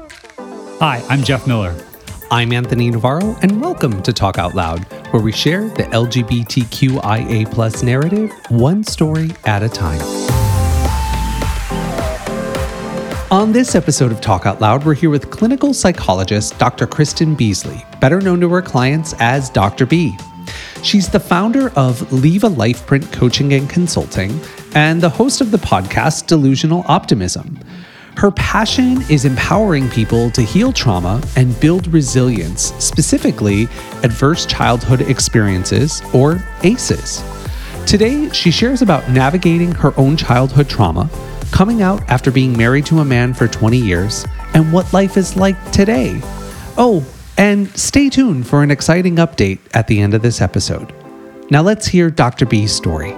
Hi, I'm Jeff Miller. I'm Anthony Navarro, and welcome to Talk Out Loud, where we share the LGBTQIA plus narrative one story at a time. On this episode of Talk Out Loud, we're here with clinical psychologist Dr. Kristen Beasley, better known to her clients as Dr. B. She's the founder of Leave a Life Print Coaching and Consulting and the host of the podcast Delusional Optimism. Her passion is empowering people to heal trauma and build resilience, specifically adverse childhood experiences, or ACEs. Today, she shares about navigating her own childhood trauma, coming out after being married to a man for 20 years, and what life is like today. Oh, and stay tuned for an exciting update at the end of this episode. Now let's hear Dr. B's story.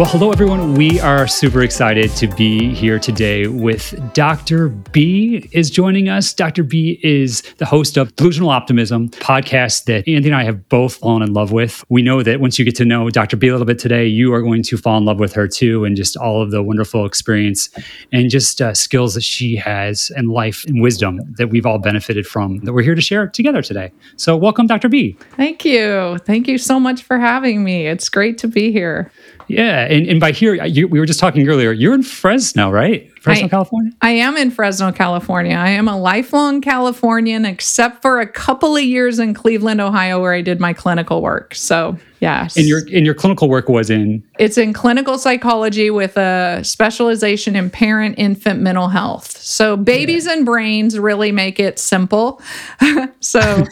Well, hello, everyone. We are super excited to be here today with Dr. B is joining us. Dr. B is the host of Delusional Optimism podcast that Andy and I have both fallen in love with. We know that once you get to know Dr. B a little bit today, you are going to fall in love with her too, and just all of the wonderful experience and just uh, skills that she has and life and wisdom that we've all benefited from that we're here to share together today. So, welcome, Dr. B. Thank you. Thank you so much for having me. It's great to be here. Yeah, and, and by here, you, we were just talking earlier. You're in Fresno, right? Fresno, I, California. I am in Fresno, California. I am a lifelong Californian, except for a couple of years in Cleveland, Ohio, where I did my clinical work. So, yes. And your and your clinical work was in. It's in clinical psychology with a specialization in parent infant mental health. So, babies yeah. and brains really make it simple. so,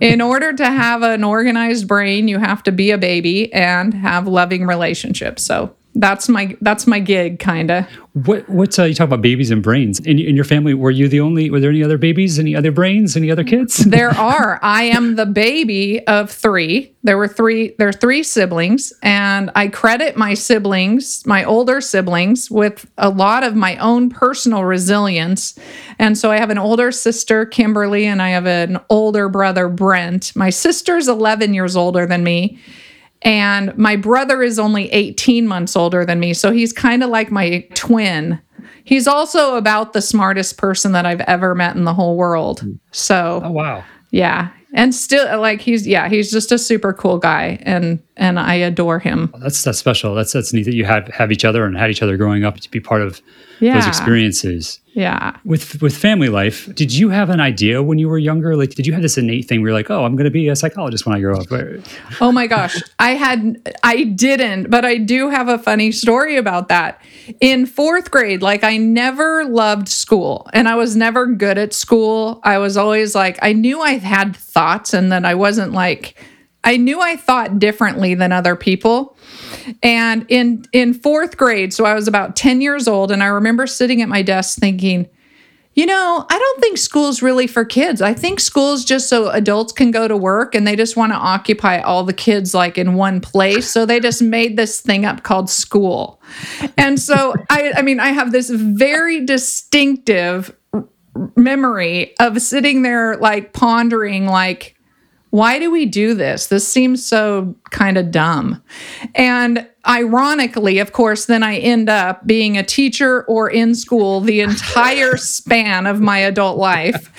in order to have an organized brain, you have to be a baby and have loving relationships. So, that's my that's my gig kind of what what's uh, you talk about babies and brains. In, in your family were you the only were there any other babies any other brains any other kids? There are. I am the baby of three. There were three there are three siblings and i credit my siblings my older siblings with a lot of my own personal resilience. And so i have an older sister kimberly and i have an older brother brent. My sister's 11 years older than me and my brother is only 18 months older than me. So he's kind of like my twin. He's also about the smartest person that I've ever met in the whole world. Hmm. So, oh, wow. Yeah. And still like he's yeah, he's just a super cool guy and and I adore him. That's that's special. That's that's neat that you have have each other and had each other growing up to be part of yeah. those experiences. Yeah. With with family life, did you have an idea when you were younger? Like, did you have this innate thing where you're like, oh, I'm going to be a psychologist when I grow up? oh my gosh, I had, I didn't, but I do have a funny story about that. In fourth grade, like I never loved school, and I was never good at school. I was always like, I knew I had thoughts, and that I wasn't like. I knew I thought differently than other people. And in in 4th grade, so I was about 10 years old and I remember sitting at my desk thinking, you know, I don't think school's really for kids. I think school's just so adults can go to work and they just want to occupy all the kids like in one place. So they just made this thing up called school. And so I I mean, I have this very distinctive memory of sitting there like pondering like why do we do this? This seems so kind of dumb. And ironically, of course, then I end up being a teacher or in school the entire span of my adult life.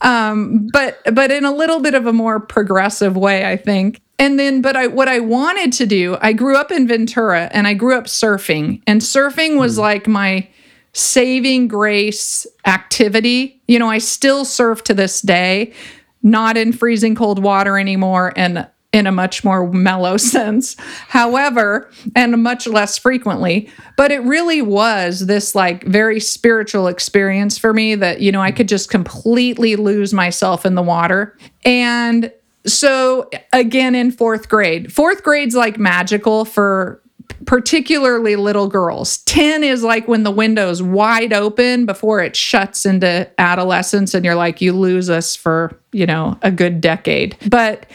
Um, but but in a little bit of a more progressive way, I think. And then, but I what I wanted to do, I grew up in Ventura and I grew up surfing, and surfing was hmm. like my saving grace activity. You know, I still surf to this day not in freezing cold water anymore and in a much more mellow sense. However, and much less frequently, but it really was this like very spiritual experience for me that, you know, I could just completely lose myself in the water. And so again in fourth grade, fourth grade's like magical for particularly little girls. 10 is like when the window's wide open before it shuts into adolescence and you're like you lose us for, you know, a good decade. But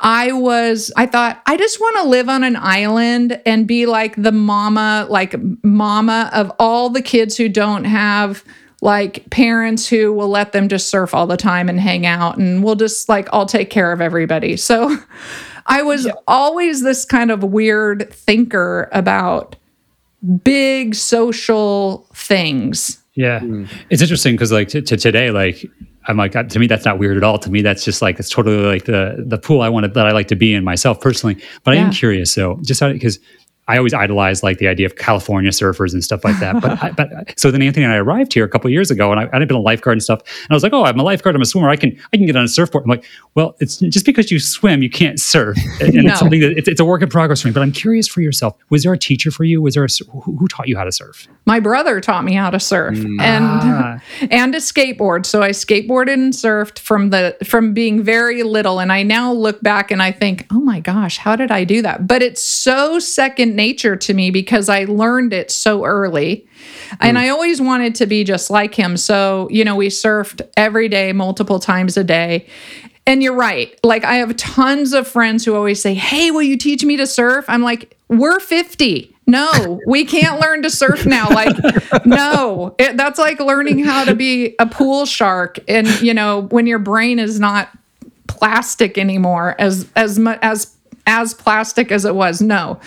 I was, I thought, I just want to live on an island and be like the mama, like mama of all the kids who don't have like parents who will let them just surf all the time and hang out and we'll just like, I'll take care of everybody. So I was yeah. always this kind of weird thinker about big social things. Yeah. Hmm. It's interesting because like to, to today, like I'm like to me that's not weird at all. To me that's just like it's totally like the the pool I wanted that I like to be in myself personally. But I am curious so just because I always idolize like the idea of California surfers and stuff like that. But I, but so then Anthony and I arrived here a couple years ago, and I, I'd been a lifeguard and stuff. And I was like, oh, I'm a lifeguard, I'm a swimmer, I can I can get on a surfboard. I'm like, well, it's just because you swim, you can't surf, and No. it's something that it's, it's a work in progress for me. But I'm curious for yourself. Was there a teacher for you? Was there a, who, who taught you how to surf? My brother taught me how to surf and Ah. and to skateboard. So I skateboarded and surfed from the from being very little and I now look back and I think, "Oh my gosh, how did I do that?" But it's so second nature to me because I learned it so early. And hmm. I always wanted to be just like him. So, you know, we surfed every day, multiple times a day. And you're right. Like, I have tons of friends who always say, Hey, will you teach me to surf? I'm like, We're 50. No, we can't learn to surf now. Like, no, it, that's like learning how to be a pool shark. And, you know, when your brain is not plastic anymore as as much as as plastic as it was. No.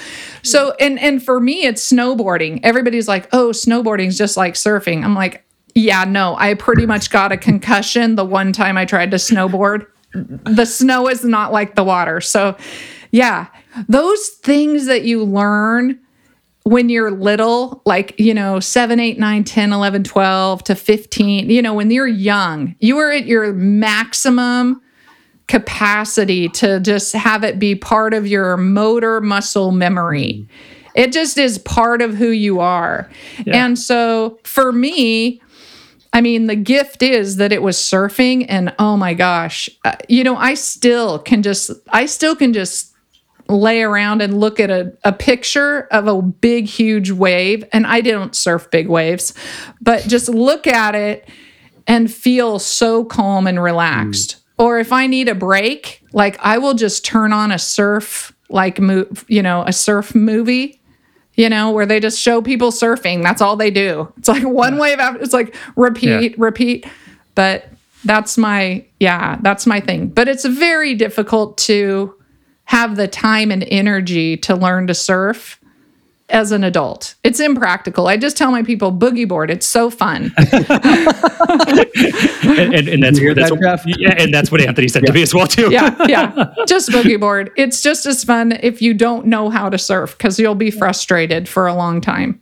So and and for me it's snowboarding. Everybody's like oh snowboarding's just like surfing. I'm like yeah no. I pretty much got a concussion the one time i tried to snowboard. The snow is not like the water. So yeah. Those things that you learn when you're little, like, you know, 7, 8, 9, 10, 11, 12 to 15, you know, when you're young, you are at your maximum capacity to just have it be part of your motor muscle memory. It just is part of who you are. And so for me, I mean, the gift is that it was surfing, and oh my gosh, uh, you know, I still can just, I still can just lay around and look at a, a picture of a big, huge wave. And I don't surf big waves, but just look at it and feel so calm and relaxed. Or if I need a break, like I will just turn on a surf, like, mo- you know, a surf movie you know, where they just show people surfing. That's all they do. It's like one wave after, it's like repeat, repeat. But that's my, yeah, that's my thing. But it's very difficult to have the time and energy to learn to surf as an adult. It's impractical. I just tell my people boogie board. It's so fun. and, and, and that's that's that, what, yeah, and that's what Anthony said to me as well too. yeah, yeah. Just boogie board. It's just as fun if you don't know how to surf because you'll be frustrated for a long time.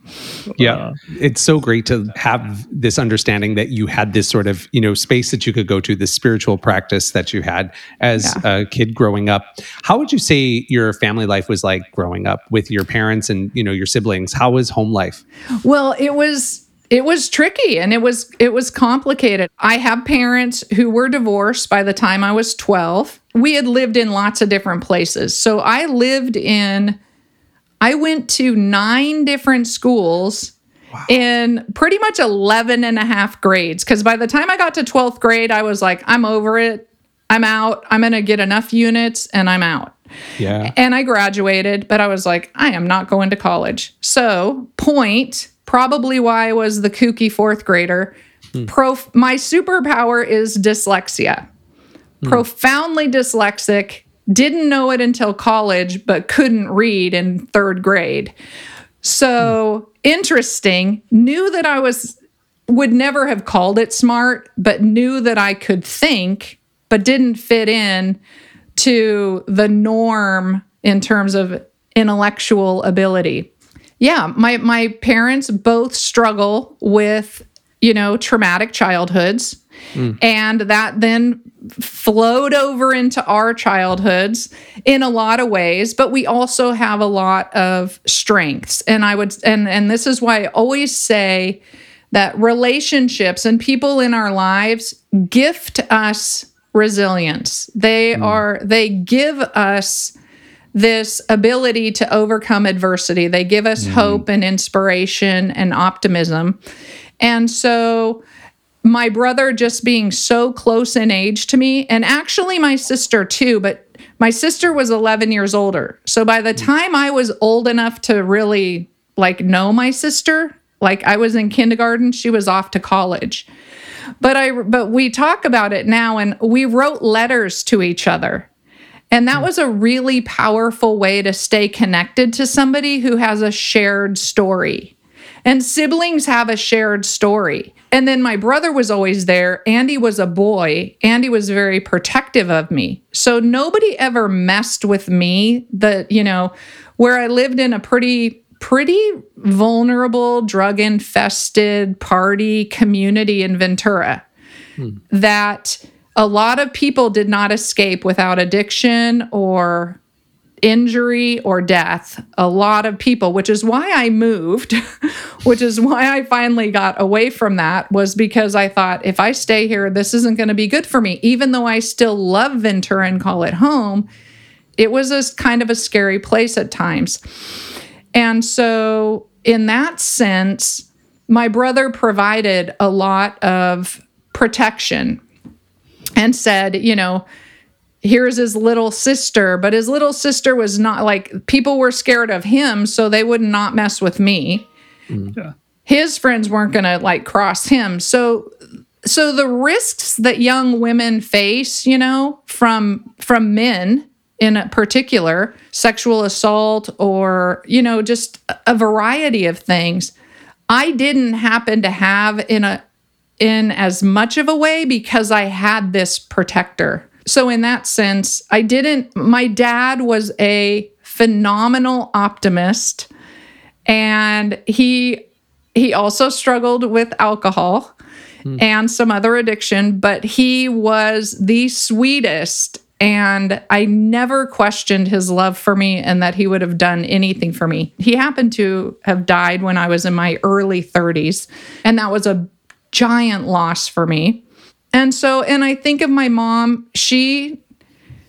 Yeah. Uh, it's so great to have this understanding that you had this sort of, you know, space that you could go to, this spiritual practice that you had as a kid growing up. How would you say your family life was like growing up with your parents and, you know, your siblings? How was home life? Well, it was it was tricky and it was it was complicated. I have parents who were divorced by the time I was 12. We had lived in lots of different places. So I lived in I went to 9 different schools in pretty much 11 and a half grades cuz by the time I got to 12th grade I was like I'm over it. I'm out. I'm going to get enough units and I'm out. Yeah. And I graduated, but I was like, I am not going to college. So, point, probably why I was the kooky fourth grader. Hmm. Prof- my superpower is dyslexia. Hmm. Profoundly dyslexic, didn't know it until college, but couldn't read in third grade. So, hmm. interesting. Knew that I was, would never have called it smart, but knew that I could think, but didn't fit in to the norm in terms of intellectual ability. Yeah, my my parents both struggle with, you know, traumatic childhoods. Hmm. And that then flowed over into our childhoods in a lot of ways, but we also have a lot of strengths. And I would and and this is why I always say that relationships and people in our lives gift us resilience. They hmm. are they give us this ability to overcome adversity. They give us hmm. hope and inspiration and optimism. And so my brother just being so close in age to me and actually my sister too, but my sister was 11 years older. So by the hmm. time I was old enough to really like know my sister, like I was in kindergarten, she was off to college but i but we talk about it now and we wrote letters to each other And that hmm. was a really powerful way to stay connected to somebody who has a shared story. And siblings have a shared story. And then my brother was always there. Andy was a boy. Andy was very protective of me. So nobody ever messed with me The, you know, where I lived in a pretty pretty vulnerable drug infested party community in Ventura hmm. that a lot of people did not escape without addiction or injury or death. A lot of people, which is why I moved, which is why I finally got away from that, was because I thought if I stay here, this isn't going to be good for me. Even though I still love Ventura and call it home, it was a kind of a scary place at times. And so, in that sense, my brother provided a lot of protection and said, you know, here's his little sister, but his little sister was not like people were scared of him, so they would not mess with me. Mm. Yeah. His friends weren't going to like cross him. So so the risks that young women face, you know, from from men in particular, sexual assault or, you know, just a variety of things, I didn't happen to have in a in as much of a way because I had this protector. So, in that sense, I didn't, my dad was a phenomenal optimist and he he also struggled with alcohol hmm. and some other addiction but he was the sweetest and I never questioned his love for me and that he would have done anything for me. He happened to have died when I was in my early 30s, and that was a giant loss for me. And so, and I think of my mom, she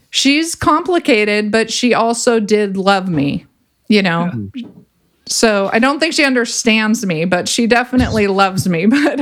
she's complicated, but she also did love me, you know. Yeah. So I don't think she understands me, but she definitely loves me. But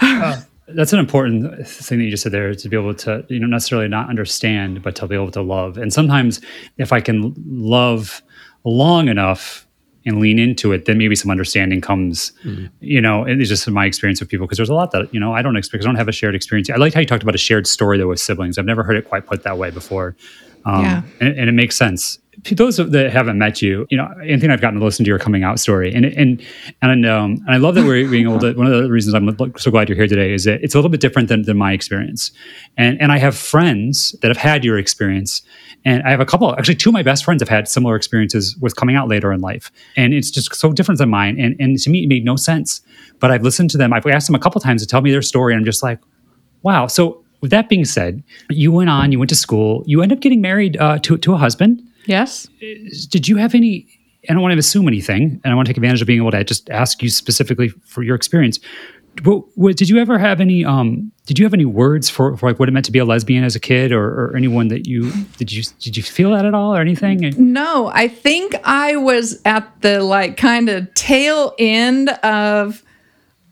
uh, that's an important thing that you just said there to be able to, you know, necessarily not understand, but to be able to love. And sometimes if I can love long enough, and lean into it, then maybe some understanding comes. Mm. You know, it's just my experience with people because there's a lot that you know I don't experience. I don't have a shared experience. I like how you talked about a shared story though with siblings. I've never heard it quite put that way before, um, yeah. and, and, it makes sense. Those that haven't met you, you know, Anthony I've gotten to listen to your coming out story, and and and um, and I love that we're being able to. One of the reasons I'm so glad you're here today is that it's a little bit different than, than my experience, and and I have friends that have had your experience, and I have a couple, actually, two of my best friends have had similar experiences with coming out later in life. And it's just so different than mine. And, and to me, it made no sense. But I've listened to them. I've asked them a couple times to tell me their story. And I'm just like, wow. So, with that being said, you went on, you went to school, you end up getting married uh, to, to a husband. Yes. Did you have any? I don't want to assume anything, and I want to take advantage of being able to just ask you specifically for your experience. What, what, did you ever have any um, did you have any words for, for, like what it meant to be a lesbian as a kid or, or, anyone that you did you did you feel that at all or anything no i think i was at the like kind of tail end of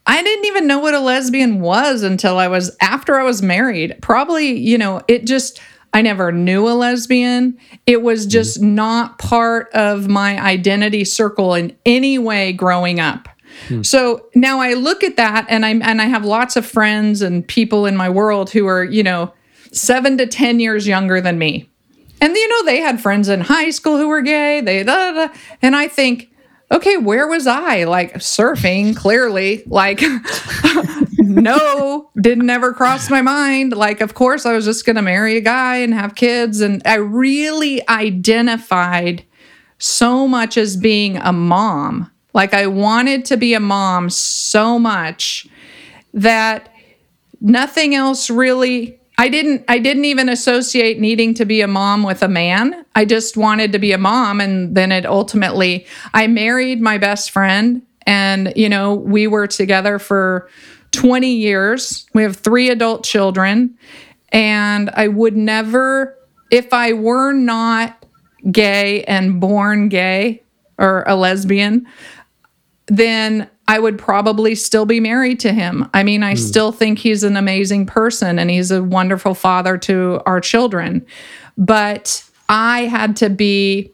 i didn't even know what a lesbian was until i was after i was married probably you know it just i never knew a lesbian it was just mm-hmm. not part of my identity circle in any way growing up Hmm. So now I look at that and I'm and I have lots of friends and people in my world who are, you know, 7 to 10 years younger than me. And you know, they had friends in high school who were gay. They da, da, da. and I think okay, where was I? Like surfing, clearly. Like, no, didn't ever cross my mind. Like, of course, I was just going to marry a guy and have kids. And I really identified so much as being a mom like I wanted to be a mom so much that nothing else really I didn't I didn't even associate needing to be a mom with a man. I just wanted to be a mom and then it ultimately I married my best friend and you know, we were together for 20 years. We have 3 adult children and I would never if I were not gay and born gay or a lesbian, then I would probably still be married to him. I mean, I mm. still think he's an amazing person and he's a wonderful father to our children. But I had to be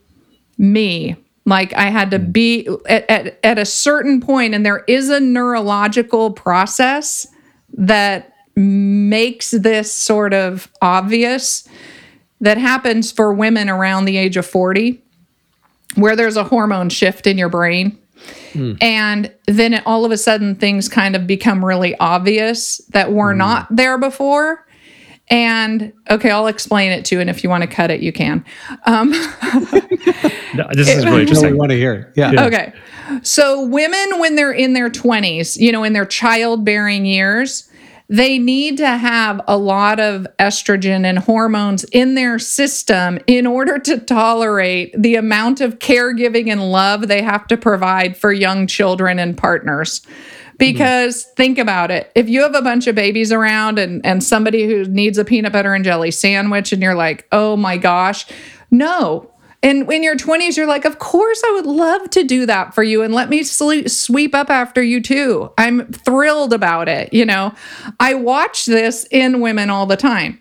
me. Like I had to hmm. be at, at, at a certain point, and there is a neurological process that makes this sort of obvious. that happens for women around the age of 40 where there's a hormone shift in your brain. And then it, all of a sudden, things kind of become really obvious that were not there before. And okay, I'll explain it to you. And if you want to cut it, you can. Um, No, This is really No, we want to hear. Yeah. Yeah. Okay. So women when they're in their 20s, you know, in their childbearing years, they need to have a lot of estrogen and hormones in their system in order to tolerate the amount of caregiving and love they have to provide for young children and partners. Mm-hmm. Because think about it. If you have a bunch of babies around and, and somebody who needs a peanut butter and jelly sandwich, and you're like, oh my gosh, no, and in your 20s, you're like, of course, I would love to do that for you and let me sweep up after you too. I'm thrilled about it. You know, I watch this in women all the time.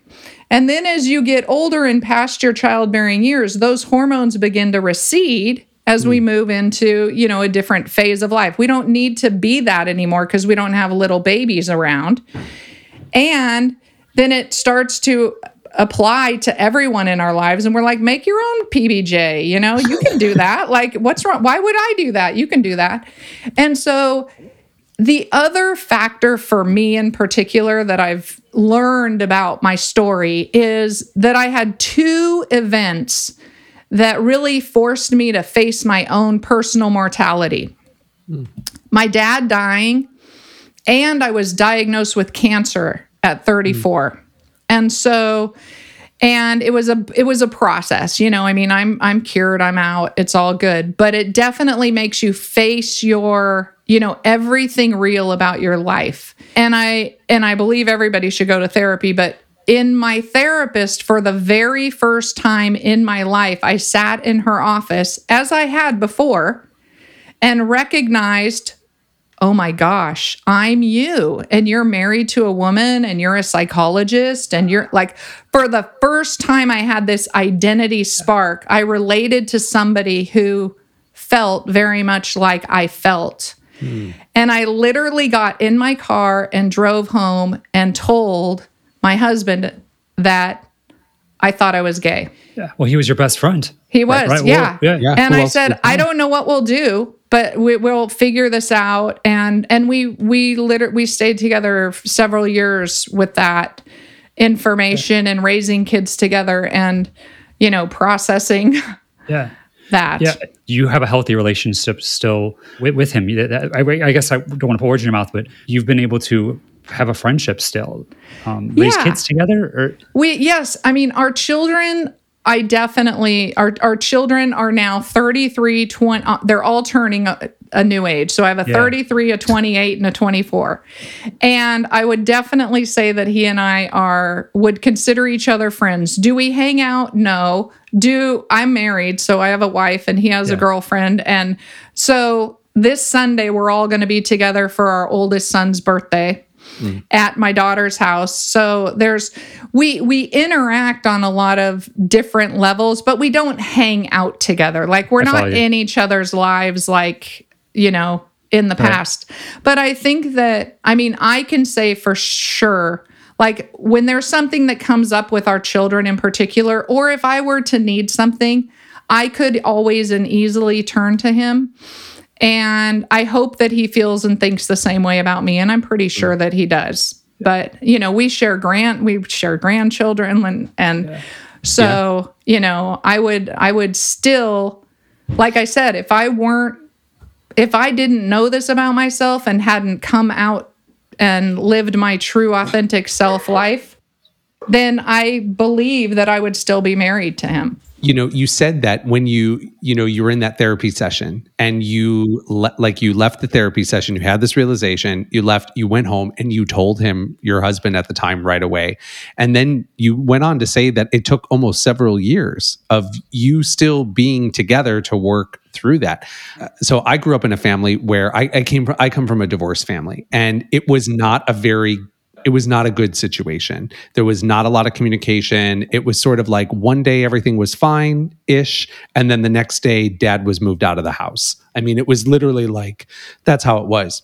And then as you get older and past your childbearing years, those hormones begin to recede as we hmm. move into, you know, a different phase of life. We don't need to be that anymore because we don't have little babies around. And then it starts to apply to everyone in our lives. And we're like, make your own PBJ, you know, you can do that. like, what's wrong? Why would I do that? You can do that. And so the other factor for me in particular that I've learned about my story is that I had two events that really forced me to face my own personal mortality. My dad dying, and I was diagnosed with cancer at 34. And so and it was a it was a process, you know. I mean, I'm I'm cured, I'm out, it's all good, but it definitely makes you face your, you know, everything real about your life. And I and I believe everybody should go to therapy, but in my therapist for the very first time in my life, I sat in her office as I had before and recognized oh my gosh, I'm you. And you're married to a woman and you're a psychologist. And you're like, for the first time I had this identity spark, I related to somebody who felt very much like I felt. Hmm. And I literally got in my car and drove home and told my husband that I thought I was gay. Yeah. Well, he was your best friend. He was, right? Well, yeah. yeah. Yeah. And Who I else said, I don't know what we'll do, but we, we'll figure this out. And and we we literally we stayed together several years with that information and raising kids together and you know processing Yeah. that. Yeah, you have a healthy relationship still with, with him. That- that- I, I guess I don't want to put words in your mouth, but you've been able to have a friendship still, um, raise Yeah. kids together. Or We yes, I mean our children I definitely our our children are now 33 20 uh, they're all turning a, a new age. So I have a Yeah. 33, a 28 and a 24. And I would definitely say that he and I are would consider each other friends. Do we hang out? No. Do I'm married, so I have a wife and he has a girlfriend and so this Sunday we're all going to be together for our oldest son's birthday at my daughter's house. So there's we we interact on a lot of different levels, but we don't hang out together. Like we're I not in each other's lives like, you know, in the past. But I think that I mean, I can say for sure like when there's something that comes up with our children in particular or if I were to need something, I could always and easily turn to him. And I hope that he feels and thinks the same way about me. And I'm pretty sure that he does. But, you know, we share grant, we share grandchildren and, and so, you know, I would, I would still, like I said, if I weren't, if I didn't know this about myself and hadn't come out and lived my true authentic self life, then I believe that I would still be married to him. You know you said that when you you know you were in that therapy session and you le- like you left the therapy session you had this realization you left you went home and you told him your husband at the time right away. And then you went on to say that it took almost several years of you still being together to work through that. Uh, so i grew up in a family where i, I came from i come from a divorce family and it was not a very it was not a good situation. There was not a lot of communication. It was sort of like one day everything was fine ish. And then the next day, dad was moved out of the house. I mean, it was literally like that's how it was.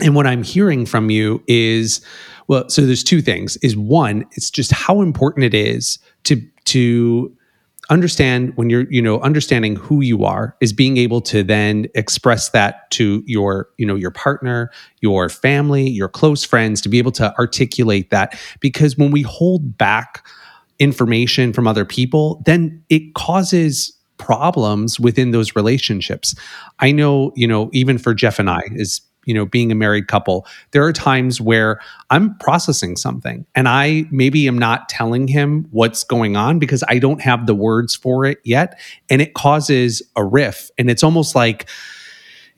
And what I'm hearing from you is well, so there's two things. Is one, it's just how important it is to to understand when you're you know understanding who you are is being able to then express that to your you know your partner your family your close friends to be able to articulate that. Because when we hold back information from other people then it causes problems within those relationships. I know you know even for jeff and i is you know being a married couple there are times where i'm processing something and i maybe am not telling him what's going on because i don't have the words for it yet. And it causes a riff and it's almost like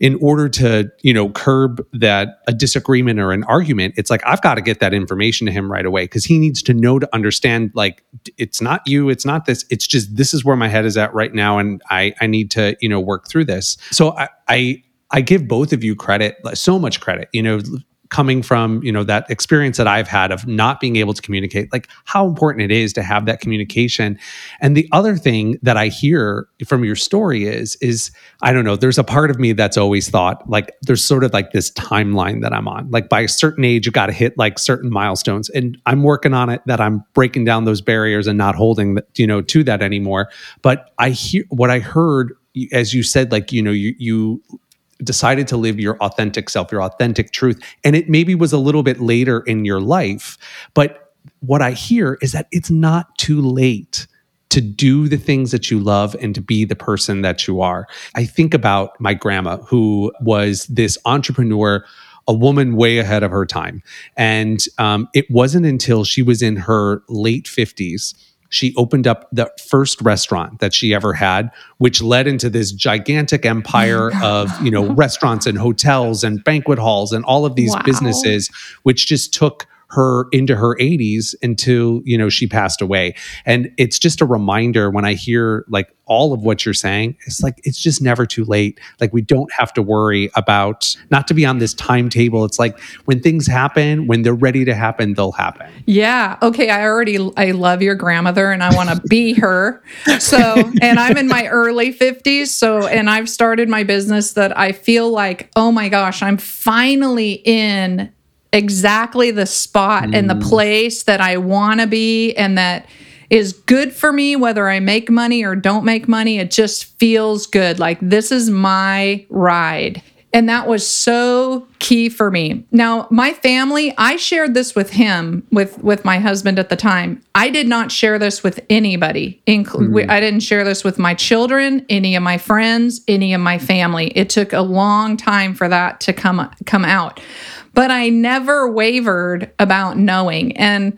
in order to you know curb that a disagreement or an argument it's like i've got to get that information to him right away because he needs to know to understand like it's not you it's not this it's just this is where my head is at right now and i i need to you know work through this. So i i I give both of you credit, so much credit, you know, coming from, you know, that experience that I've had of not being able to communicate, like how important it is to have that communication. And the other thing that I hear from your story is, is I don't know, there's a part of me that's always thought like there's sort of like this timeline that I'm on. Like by a certain age, you got to hit like certain milestones. And I'm working on it that I'm breaking down those barriers and not holding, you know, to that anymore. But I hear what I heard as you said like you know you you decided to live your authentic self, your authentic truth. And it maybe was a little bit later in your life. But what I hear is that it's not too late to do the things that you love and to be the person that you are. I think about my grandma, who was this entrepreneur a woman way ahead of her time. And um, it wasn't until she was in her late 50s she opened up the first restaurant that she ever had which led into this gigantic empire of you know restaurants and hotels and banquet halls and all of these wow. businesses which just took her into her 80s until you know she passed away. And it's just a reminder when i hear like all of what you're saying it's like it's just never too late. Like we don't have to worry about not to be on this timetable. It's like when things happen when they're ready to happen they'll happen. Yeah. Okay i already i love your grandmother and i want to be her. So and i'm in my early 50s so and i've started my business that i feel like oh my gosh i'm finally in exactly the spot mm. and the mm. place that I want to be and that is good for me whether I make money or don't make money. It just feels good. Like this is my ride. And that was so key for me. Now, my family, I shared this with him, with with my husband at the time. I did not share this with anybody. mm I didn't share this with my children, any of my friends, any of my family. It took a long time for that to come come out but I never wavered about knowing. And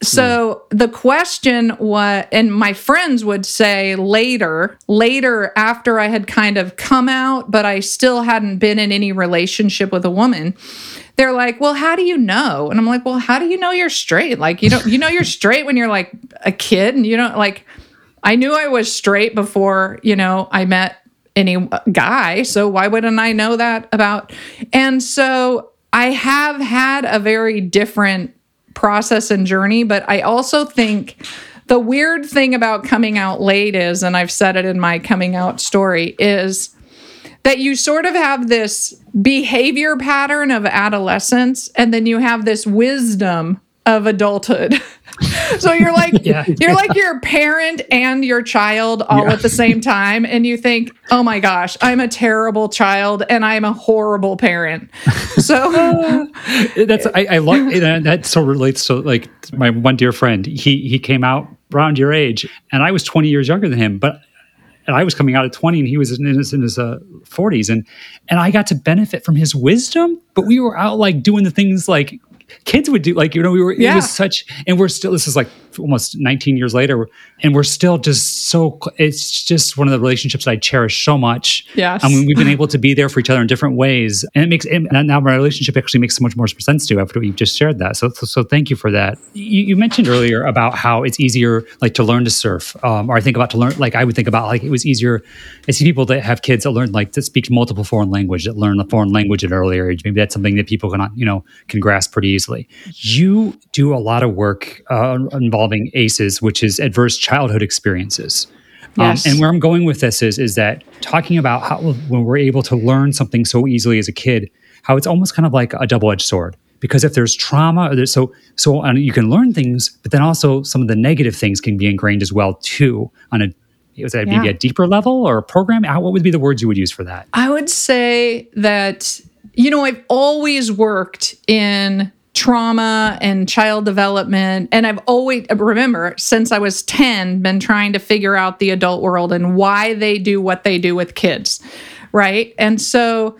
so the question was, and my friends would say later, later after I had kind of come out, but I still hadn't been in any relationship with a woman. They're like, well, how do you know? And I'm like, well, how do you know you're straight? Like, you know, you know you're straight when you're like a kid, and you know, like, I knew I was straight before, you know, I met any guy. So why wouldn't I know that about? And so I have had a very different process and journey, but I also think the weird thing about coming out late is, and I've said it in my coming out story, is that you sort of have this behavior pattern of adolescence, and then you have this wisdom of adulthood. so you're like yeah. you're like your parent and your child all yeah. at the same time and you think oh my gosh i'm a terrible child and i'm a horrible parent so that's i, I love that so relates to like my one dear friend he he came out around your age and i was 20 years younger than him but and I was coming out at 20 and he was in his, in his uh, 40s and and I got to benefit from his wisdom but we were out like doing the things like kids would do like you know we were yeah. it was such and we're still this is like almost 19 years later and we're still just so it's just one of the relationships I cherish so much. I mean we've been able to be there for each other in different ways and it makes and now my relationship actually makes so much more sense to you after you've just shared that. So so, so thank you for that. You, you, mentioned earlier about how it's easier like to learn to surf um, or I think about to learn like I would think about like it was easier I see people that have kids that learn like to speak multiple foreign language that learn a foreign language at an earlier age. Maybe that's something that people can you know can grasp pretty easily. You do a lot of work uh, involving ACEs, which is adverse childhood experiences. Um, yes. Um, and where I'm going with this is, is that talking about how when we're able to learn something so easily as a kid, how it's almost kind of like a double edged sword because if there's trauma, there's, so so and you can learn things, but then also some of the negative things can be ingrained as well too on a was that maybe a deeper level or a program? How, what would be the words you would use for that? I would say that, you know, I've always worked in trauma and child development. And I've always, remember, since I was 10, been trying to figure out the adult world and why they do what they do with kids. Right. And so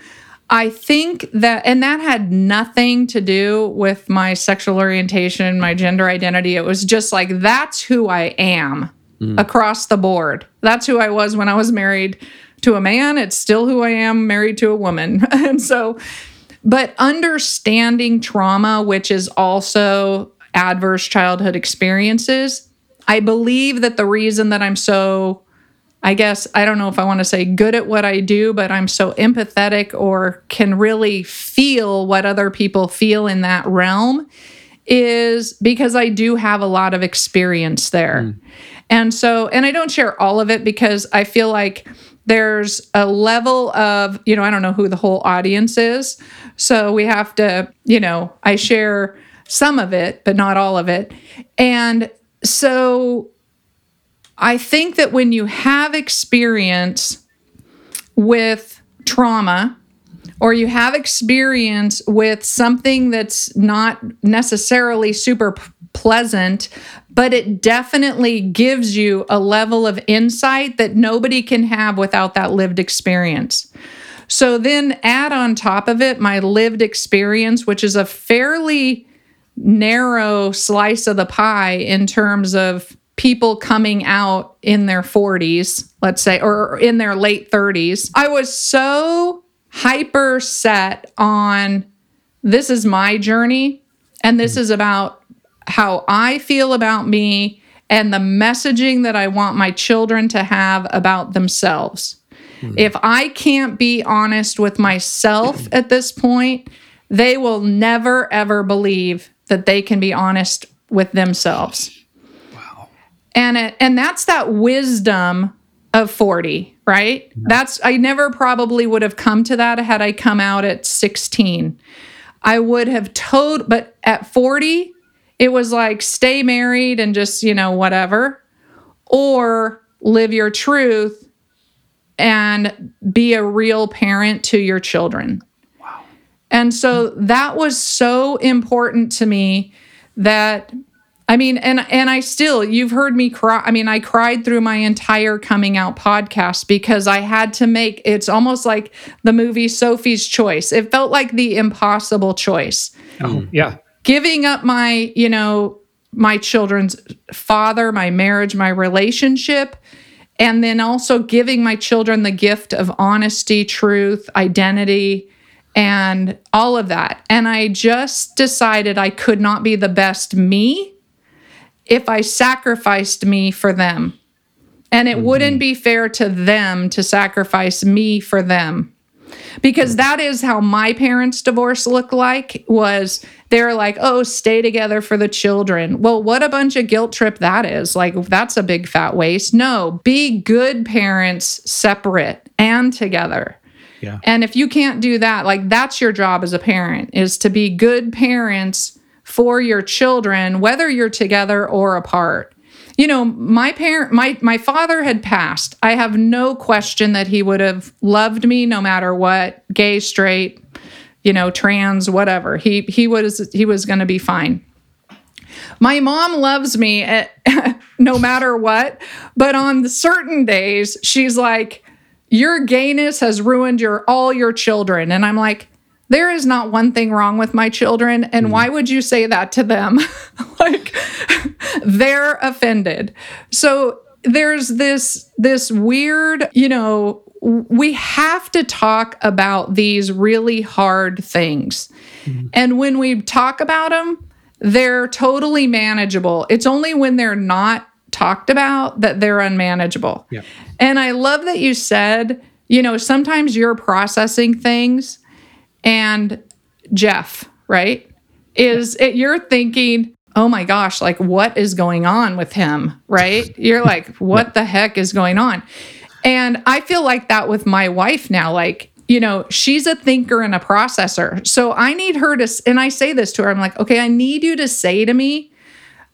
I think that, and that had nothing to do with my sexual orientation, my gender identity. It was just like, that's who I am mm. across the board. That's who I was when I was married to a man. It's still who I am married to a woman. and so, but understanding trauma, which is also adverse childhood experiences, I believe that the reason that I'm so, I guess, I don't know if I want to say good at what I do, but I'm so empathetic or can really feel what other people feel in that realm is because I do have a lot of experience there. Hmm. And so, and I don't share all of it because I feel like there's a level of, you know, I don't know who the whole audience is. So we have to, you know, I share some of it, but not all of it. And so I think that when you have experience with trauma, or you have experience with something that's not necessarily super pleasant, but it definitely gives you a level of insight that nobody can have without that lived experience. So then add on top of it my lived experience, which is a fairly narrow slice of the pie in terms of people coming out in their 40s, let's say, or in their late 30s. I was so hyper set on this is my journey and this is about how I feel about me and the messaging that I want my children to have about themselves. Hmm. If I can't be honest with myself at this point, they will never ever believe that they can be honest with themselves. Wow. And it, and that's that wisdom of 40, right? That's I never probably would have come to that had I come out at 16. I would have told but at 40 it was like stay married and just, you know, whatever or live your truth and be a real parent to your children. Wow. And so that was so important to me that I mean and and I still you've heard me cry I mean I cried through my entire coming out podcast because I had to make it's almost like the movie Sophie's Choice. It felt like the impossible choice. Oh, yeah. Giving up my, you know, my children's father, my marriage, my relationship and then also giving my children the gift of honesty, truth, identity, and all of that. And I just decided I could not be the best me if I sacrificed me for them. And it mm-hmm. wouldn't be fair to them to sacrifice me for them. Because that is how my parents' divorce looked like was they're like, "Oh, stay together for the children." Well, what a bunch of guilt trip that is. Like that's a big fat waste. No, be good parents separate and together. Yeah. And if you can't do that, like that's your job as a parent is to be good parents for your children whether you're together or apart. You know, my parent my my father had passed. I have no question that he would have loved me no matter what, gay, straight, you know, trans, whatever. He he was he was going to be fine. My mom loves me eh, at, no matter what, but on certain days she's like your gayness has ruined your all your children and i'm like there is not one thing wrong with my children and mm-hmm. why would you say that to them? Like they're offended. So there's this this weird you know we have to talk about these really hard things. Mm-hmm. And when we talk about them they're totally manageable. It's only when they're not talked about that they're unmanageable. Yeah. and I love that you said, you know, sometimes you're processing things and Jeff, right? Is it you're thinking, oh my gosh, like what is going on with him, right? You're like, what the heck is going on? And I feel like that with my wife now. Like, you know, she's a thinker and a processor. So I need her to, and I say this to her I'm like, okay, I need you to say to me,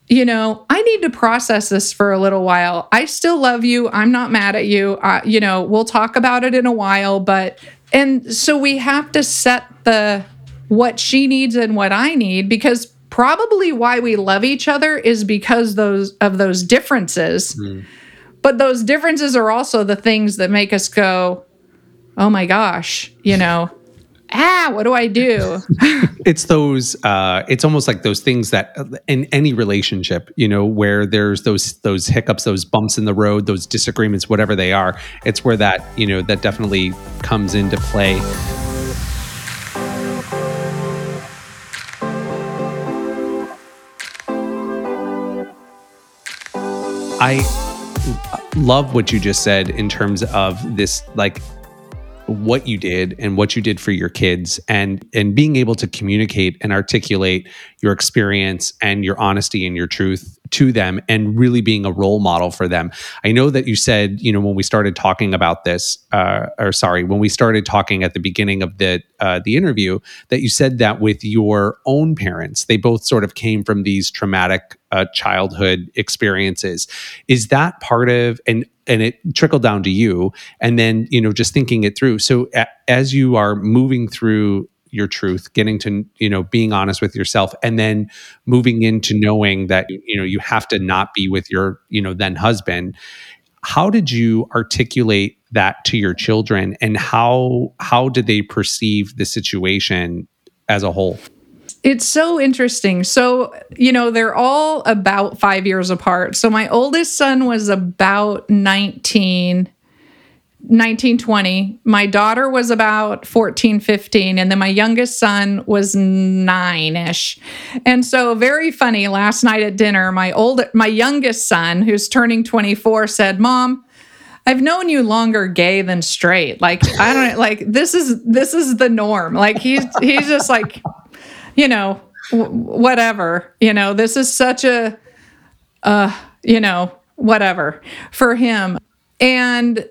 you know, I need to process this for a little while. I still love you. I'm not mad at you. Uh, you know, we'll talk about it in a while, but, and so we have to set the, what she needs and what I need because probably why we love each other is because those of those differences. Mm. But those differences are also the things that make us go, oh my gosh, you know, ah, what do I do? it's those, uh, it's almost like those things that in any relationship, you know, where there's those, those hiccups, those bumps in the road, those disagreements, whatever they are, it's where that, you know, that definitely comes into play. I love what you just said in terms of this like what you did and what you did for your kids and and being able to communicate and articulate your experience and your honesty and your truth to them and really being a role model for them. I know that you said, you know, when we started talking about this, uh, or sorry, when we started talking at the beginning of the uh, the interview, that you said that with your own parents, they both sort of came from these traumatic uh, childhood experiences. Is that part of and and it trickled down to you, and then you know just thinking it through. So a, as you are moving through your truth getting to you know being honest with yourself and then moving into knowing that you know you have to not be with your you know then husband how did you articulate that to your children and how how did they perceive the situation as a whole it's so interesting. So, you know, they're all about five years apart. So, my oldest son was about 19 1920. My daughter was about 14, 15, and then my youngest son was nine ish. And so, very funny. Last night at dinner, my old, my youngest son, who's turning 24, said, "Mom, I've known you longer gay than straight. Like I don't like this is this is the norm. Like he's he's just like, you know, w- whatever. You know, this is such a, uh, you know, whatever for him." And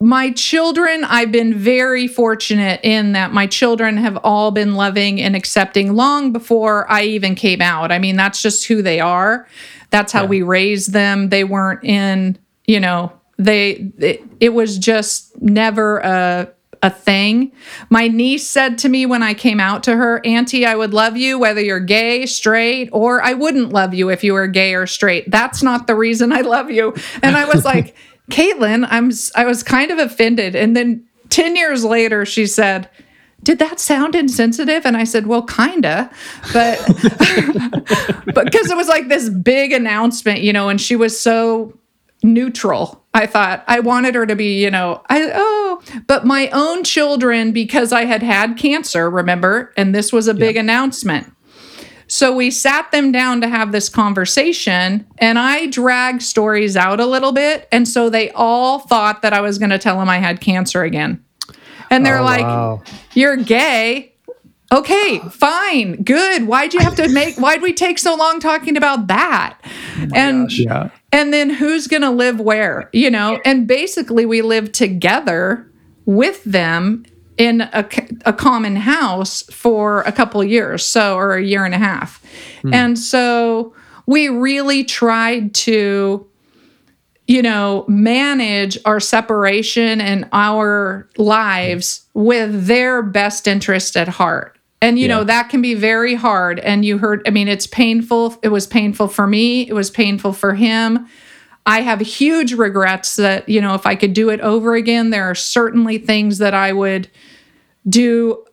my children, I've been very fortunate in that my children have all been loving and accepting long before I even came out. I mean, that's just who they are. That's how yeah. we raised them. They weren't in, you know, they it, it was just never a a thing. My niece said to me when I came out to her, Auntie, I would love you whether you're gay, straight, or I wouldn't love you if you were gay or straight. That's not the reason I love you. And I was like, Caitlin, I'm I was kind of offended. And then 10 years later, she said, did that sound insensitive? And I said, well, kinda, but but because it was like this big announcement, you know, and she was so neutral. I thought I wanted her to be, you know, I oh, but my own children because I had had cancer, remember, and this was a big announcement. So we sat them down to have this conversation, and I dragged stories out a little bit. And so they all thought that I was going to tell them I had cancer again. And they're oh, like, wow. You're gay. Okay, fine, good. Why'd you have to make, why'd we take so long talking about that? Oh and, gosh, yeah. and then who's going to live where, you know? And basically, we live together with them in a, a common house for a couple years, so or a year and a half. Hmm. And so we really tried to you know, manage our separation and our lives with their best interest at heart. And, you yeah. know, that can be very hard. And you heard, I mean, it's painful. It was painful for me, it was painful for him. I have huge regrets that, you know, if I could do it over again, there are certainly things that I would do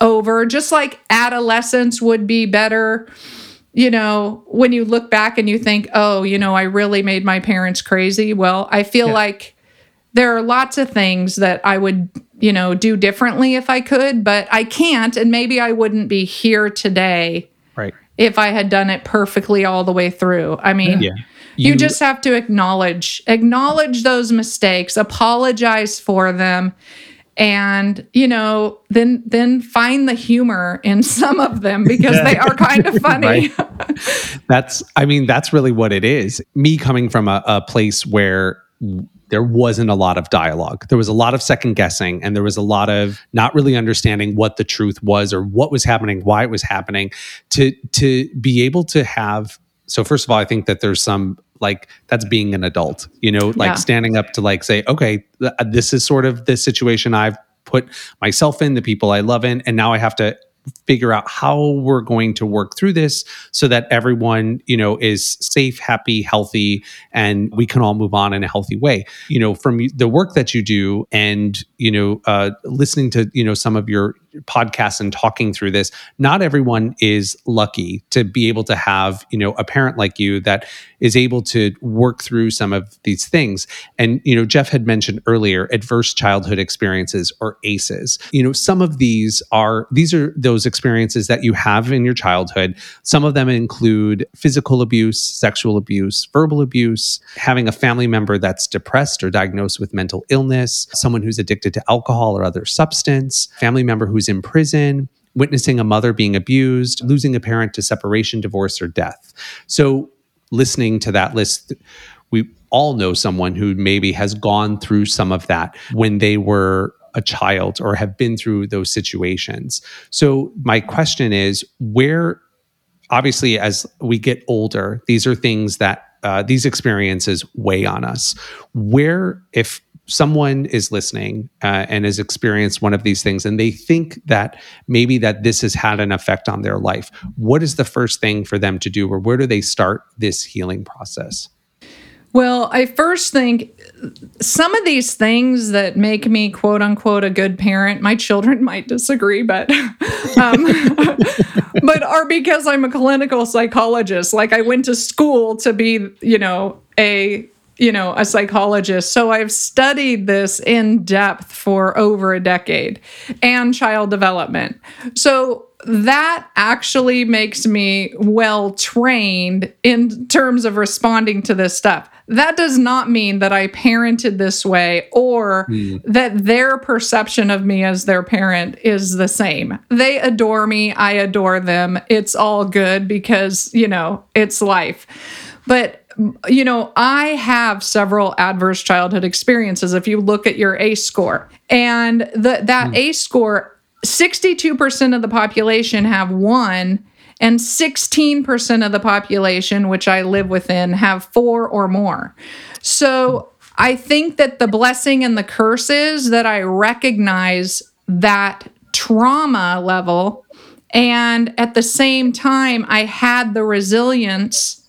over, just like adolescence would be better. You know, when you look back and you think, oh, you know, I really made my parents crazy. Well, I feel yeah. like there are lots of things that I would, you know, do differently if I could, but I can't. And maybe I wouldn't be here today. Right. If I had done it perfectly all the way through. I mean, yeah. You, you just have to acknowledge acknowledge those mistakes, apologize for them and you know then then find the humor in some of them because they are kind of funny right. that's i mean that's really what it is me coming from a, a place where there wasn't a lot of dialogue. There was a lot of second guessing and there was a lot of not really understanding what the truth was or what was happening, why it was happening. To to be able to have so first of all, I think that there's some like that's being an adult, you know, like Yeah. standing up to like say, okay, th- this is sort of the situation I've put myself in, the people I love in, and now I have to figure out how we're going to work through this so that everyone you know is safe happy healthy and we can all move on in a healthy way. You know from the work that you do and you know uh, listening to you know some of your podcasts and talking through this not everyone is lucky to be able to have you know a parent like you that is able to work through some of these things. And you know jeff had mentioned earlier adverse childhood experiences or ACEs. You know some of these are these are those experiences that you have in your childhood. Some of them include physical abuse sexual abuse verbal abuse having a family member that's depressed or diagnosed with mental illness someone who's addicted to alcohol or other substance family member who's in prison witnessing a mother being abused losing a parent to separation divorce or death so listening to that list, we all know someone who maybe has gone through some of that when they were a child or have been through those situations. So, my question is where, obviously, as we get older, these are things that uh, these experiences weigh on us. Where, if someone is listening uh, and has experienced one of these things and they think that maybe that this has had an effect on their life what is the first thing for them to do or where do they start this healing process Well, I first think some of these things that make me quote unquote a good parent, my children might disagree, but um, but are because I'm a clinical psychologist. Like I went to school to be, you know, a you know, a psychologist. So I've studied this in depth for over a decade and child development. So that actually makes me well trained in terms of responding to this stuff. That does not mean that I parented this way or hmm. that their perception of me as their parent is the same. They adore me, I adore them. It's all good because, you know, it's life. But you know, I have several adverse childhood experiences. If you look at your ACE score, and the, that hmm. ACE score, 62% of the population have one, and 16% of the population, which I live within, have four or more. So I think that the blessing and the curse is that I recognize that trauma level. And at the same time, I had the resilience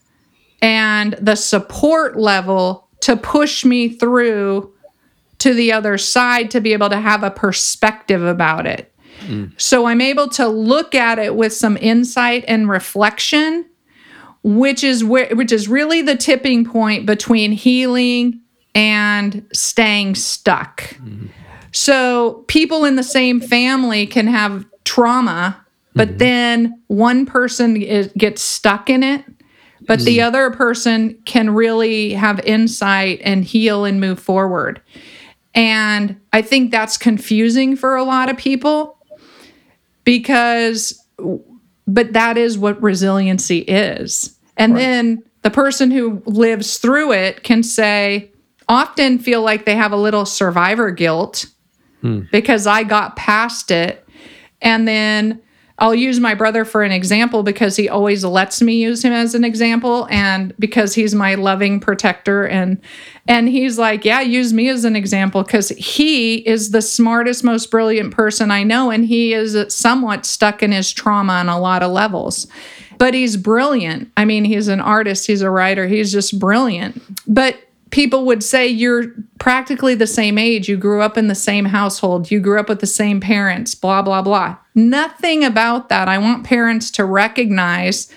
and the support level to push me through to the other side to be able to have a perspective about it. So I'm able to look at it with some insight and reflection, which is where which is really the tipping point between healing and staying stuck. So people in the same family can have trauma, but mm-hmm. then one person is, gets stuck in it but the mm. other person can really have insight and heal and move forward. And I think that's confusing for a lot of people because, but that is what resiliency is. And then the person who lives through it can say, often feel like they have a little survivor guilt hmm. because I got past it. And then I'll use my brother for an example because he always lets me use him as an example and because he's my loving protector and and he's like, "Yeah, use me as an example cuz he is the smartest most brilliant person I know and he is somewhat stuck in his trauma on a lot of levels." But he's brilliant. I mean, he's an artist, he's a writer, he's just brilliant. But people would say you're practically the same age. You grew up in the same household. You grew up with the same parents, blah, blah, blah. Nothing about that. I want parents to recognize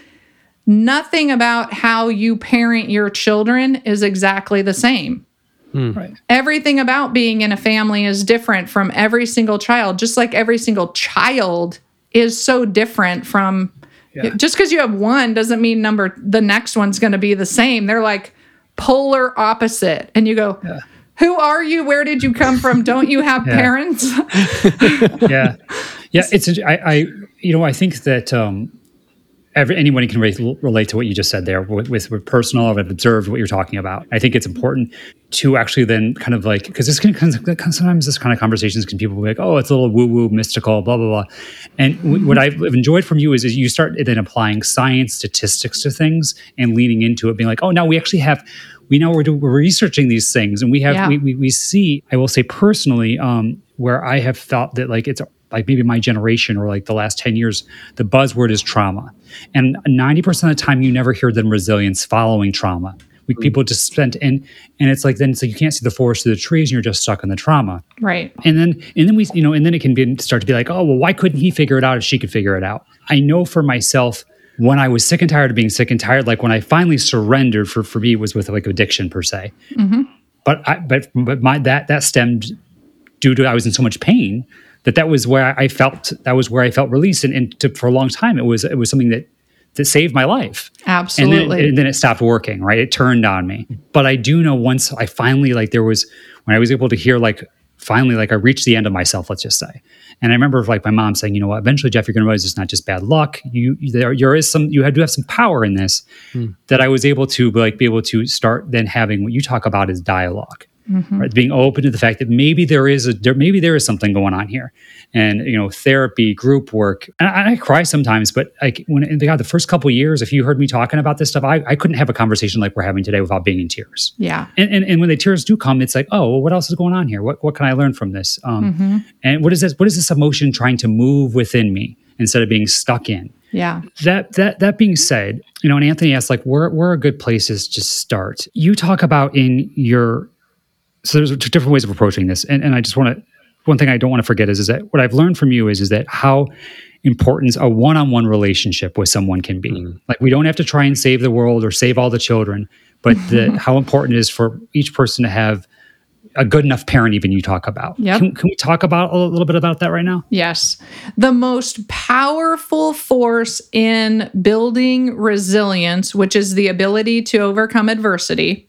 nothing about how you parent your children is exactly the same. Hmm. Right. Everything about being in a family is different from every single child, just like every single child is so different from yeah. just because you have one doesn't mean number the next one's going to be the same. They're like polar opposite. And you go, who are you? Where did you come from? Don't you have parents? yeah yeah it's i i you know i think that um every, anyone can relate, relate to what you just said there with, with, with personal. I've observed what you're talking about. I think it's important to actually then kind of like because this can sometimes this kind of conversations can people be like, oh, it's a little woo woo mystical, blah blah blah. And mm-hmm. what I've enjoyed from you is, is you start then applying science, statistics to things and leaning into it, being like, oh, now we actually have we know we're, doing, we're researching these things and we have yeah. we, we, we see i will say personally um, where i have felt that like it's like maybe my generation or like the last 10 years the buzzword is trauma. And 90% of the time you never hear the resilience following trauma. We, mm. people just spent and and it's like then so you can't see the forest through the trees and you're just stuck in the trauma. Right. And then and then we you know and then it can be start to be like oh well why couldn't he figure it out if she could figure it out? I know for myself when I was sick and tired of being sick and tired, like when I finally surrendered for for me it was with like addiction per se. Mm-hmm. But I, but but my that that stemmed due to I was in so much pain that that was where I felt that was where I felt released, and, and to, for a long time it was it was something that that saved my life. Absolutely. And then, and then, it stopped working, right? It turned on me. But I do know once I finally like there was when I was able to hear like finally like I reached the end of myself, let's just say. And I remember like my mom saying, you know what, eventually Jeff, you're gonna realize it's not just bad luck. You there there is some you have to have some power in this hmm. that I was able to like be able to start then having what you talk about is dialogue. Mm-hmm. Right? Being open to the fact that maybe there is a there, maybe there is something going on here, and you know therapy, group work. And I, I cry sometimes, but like when God, the first couple years, if you heard me talking about this stuff, I, I couldn't have a conversation like we're having today without being in tears. Yeah. And, and and when the tears do come, it's like, oh, well, what else is going on here? What what can I learn from this? Um, mm-hmm. And what is this? What is this emotion trying to move within me instead of being stuck in? Yeah. That that that being said, you know, and Anthony asked like where where are good places to start? You talk about in your so there's different ways of approaching this. And, and i just want to one thing i don't want to forget is, is that what i've learned from you is, is that how important a one-on-one relationship with someone can be. Mm. like we don't have to try and save the world or save all the children but the, how important it is for each person to have a good enough parent even you talk about. Yep. Can, can we talk about a little bit about that right now? Yes. The most powerful force in building resilience which is the ability to overcome adversity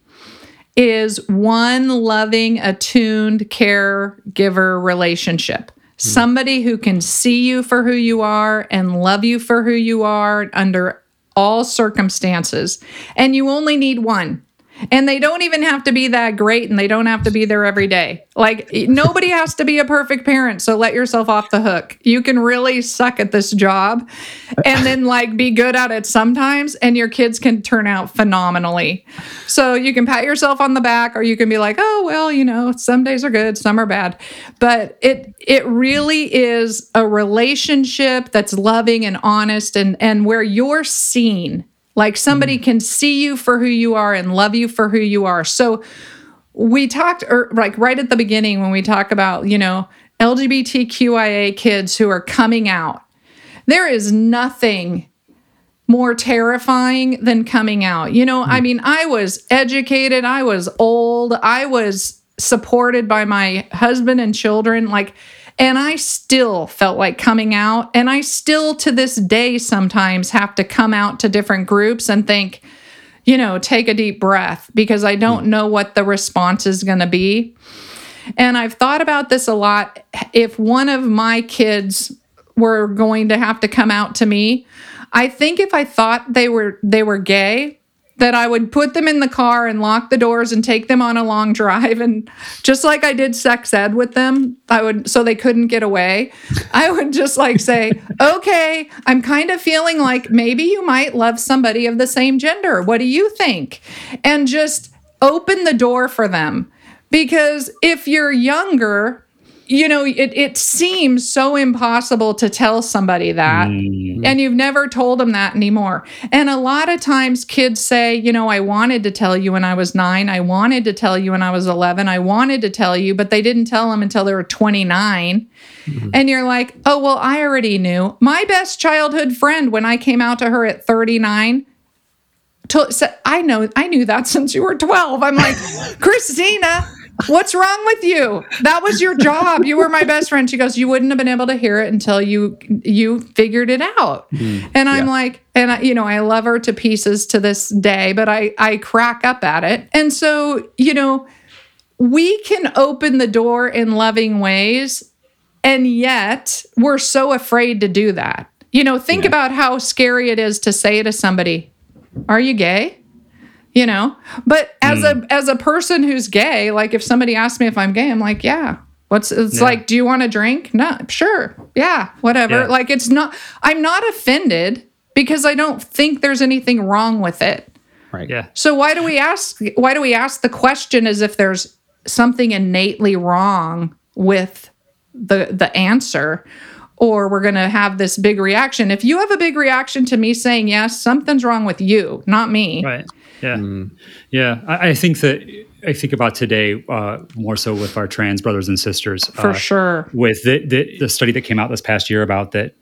is one loving, attuned caregiver relationship. Hmm. Somebody who can see you for who you are and love you for who you are under all circumstances. And you only need one. And they don't even have to be that great and they don't have to be there every day. Like nobody has to be a perfect parent, so let yourself off the hook. You can really suck at this job and then like be good at it sometimes and your kids can turn out phenomenally. So you can pat yourself on the back or you can be like, "Oh, well, you know, some days are good, some are bad." But it it really is a relationship that's loving and honest and and where you're seen like somebody mm. can see you for who you are and love you for who you are. So we talked or er, like right at the beginning when we talk about, you know, LGBTQIA kids who are coming out. There is nothing more terrifying than coming out. You know, mm. I mean, I was educated, I was old, I was supported by my husband and children. Like, and I still felt like coming out. And I still, to this day, sometimes have to come out to different groups and think, you know, take a deep breath because I don't hmm. know what the response is going to be. And I've thought about this a lot. If one of my kids were going to have to come out to me, I think if I thought they were they were gay, that I would put them in the car and lock the doors and take them on a long drive. And just like I did sex ed with them, I would, so they couldn't get away, I would just like say, okay, I'm kind of feeling like maybe you might love somebody of the same gender. What do you think? And just open the door for them. Because if you're younger, you know, it, it seems so impossible to tell somebody that. Mm. And you've never told them that anymore. And a lot of times kids say, you know, I wanted to tell you when I was nine. I wanted to tell you when I was 11. I wanted to tell you, but they didn't tell them until they were 29. Mm-hmm. And you're like, oh, well, I already knew. My best childhood friend, when I came out to her at 39, to, said, I know, I knew that since you were 12. I'm like, Christina, What's wrong with you? That was your job. You were my best friend. She goes, You wouldn't have been able to hear it until you you figured it out. Mm, and I'm yeah. like, and I, you know, I love her to pieces to this day, but I I crack up at it. And so, you know, we can open the door in loving ways, and yet we're so afraid to do that You know, think about how scary it is to say to somebody, "Are you gay?" You know, but as a hmm. as a person who's gay, like if somebody asks me if I'm gay, I'm like, "Yeah." What's it's Yeah. like, do you want a drink? No, sure. Yeah, whatever. Yeah. Like it's not I'm not offended because I don't think there's anything wrong with it. Right. Yeah. So why do we ask why do we ask the question as if there's something innately wrong with the the answer or we're going to have this big reaction. If you have a big reaction to me saying yes, something's wrong with you, not me. Right. Yeah. Yeah. I, I think that I think about today uh, more so with our trans brothers and sisters. For uh, sure. With the, the the study that came out this past year about that.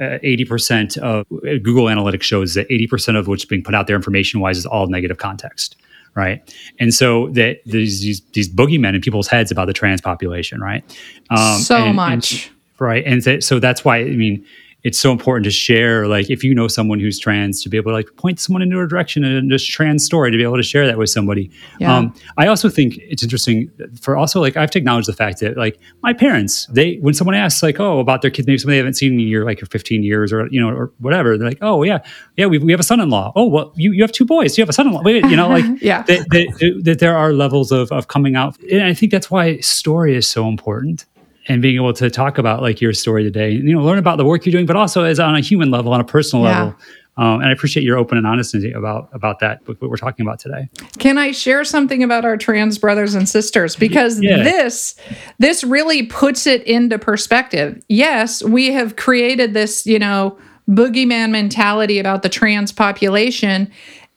uh, Eighty percent of Google Analytics shows that eighty percent of what's being put out there information-wise is all negative context, right? And so that there's these these boogeymen in people's heads about the trans population, right? Um, so and- and- much. right and th- so that's why i mean it's so important to share like if you know someone who's trans to be able to like point someone into a direction and just trans story to be able to share that with somebody. Yeah. um, i also think it's interesting for also like i have to acknowledge the fact that like my parents they when someone asks like oh about their kids maybe somebody they haven't seen in a year like 15 years or you know or whatever they're like oh yeah yeah we, we have a son-in-law. Oh well you, you have two boys you have a son-in-law. Wait you know like Yeah. that, that, that there are levels of, of coming out. And i think that's why story is so important and being able to talk about like your story today you know learn about the work you're doing but also as on a human level on a personal Yeah. level um, and i appreciate your open and honesty about about that what we're talking about today Can I share something about our trans brothers and sisters because Yeah. this this really puts it into perspective. Yes, we have created this, you know, boogeyman mentality about the trans population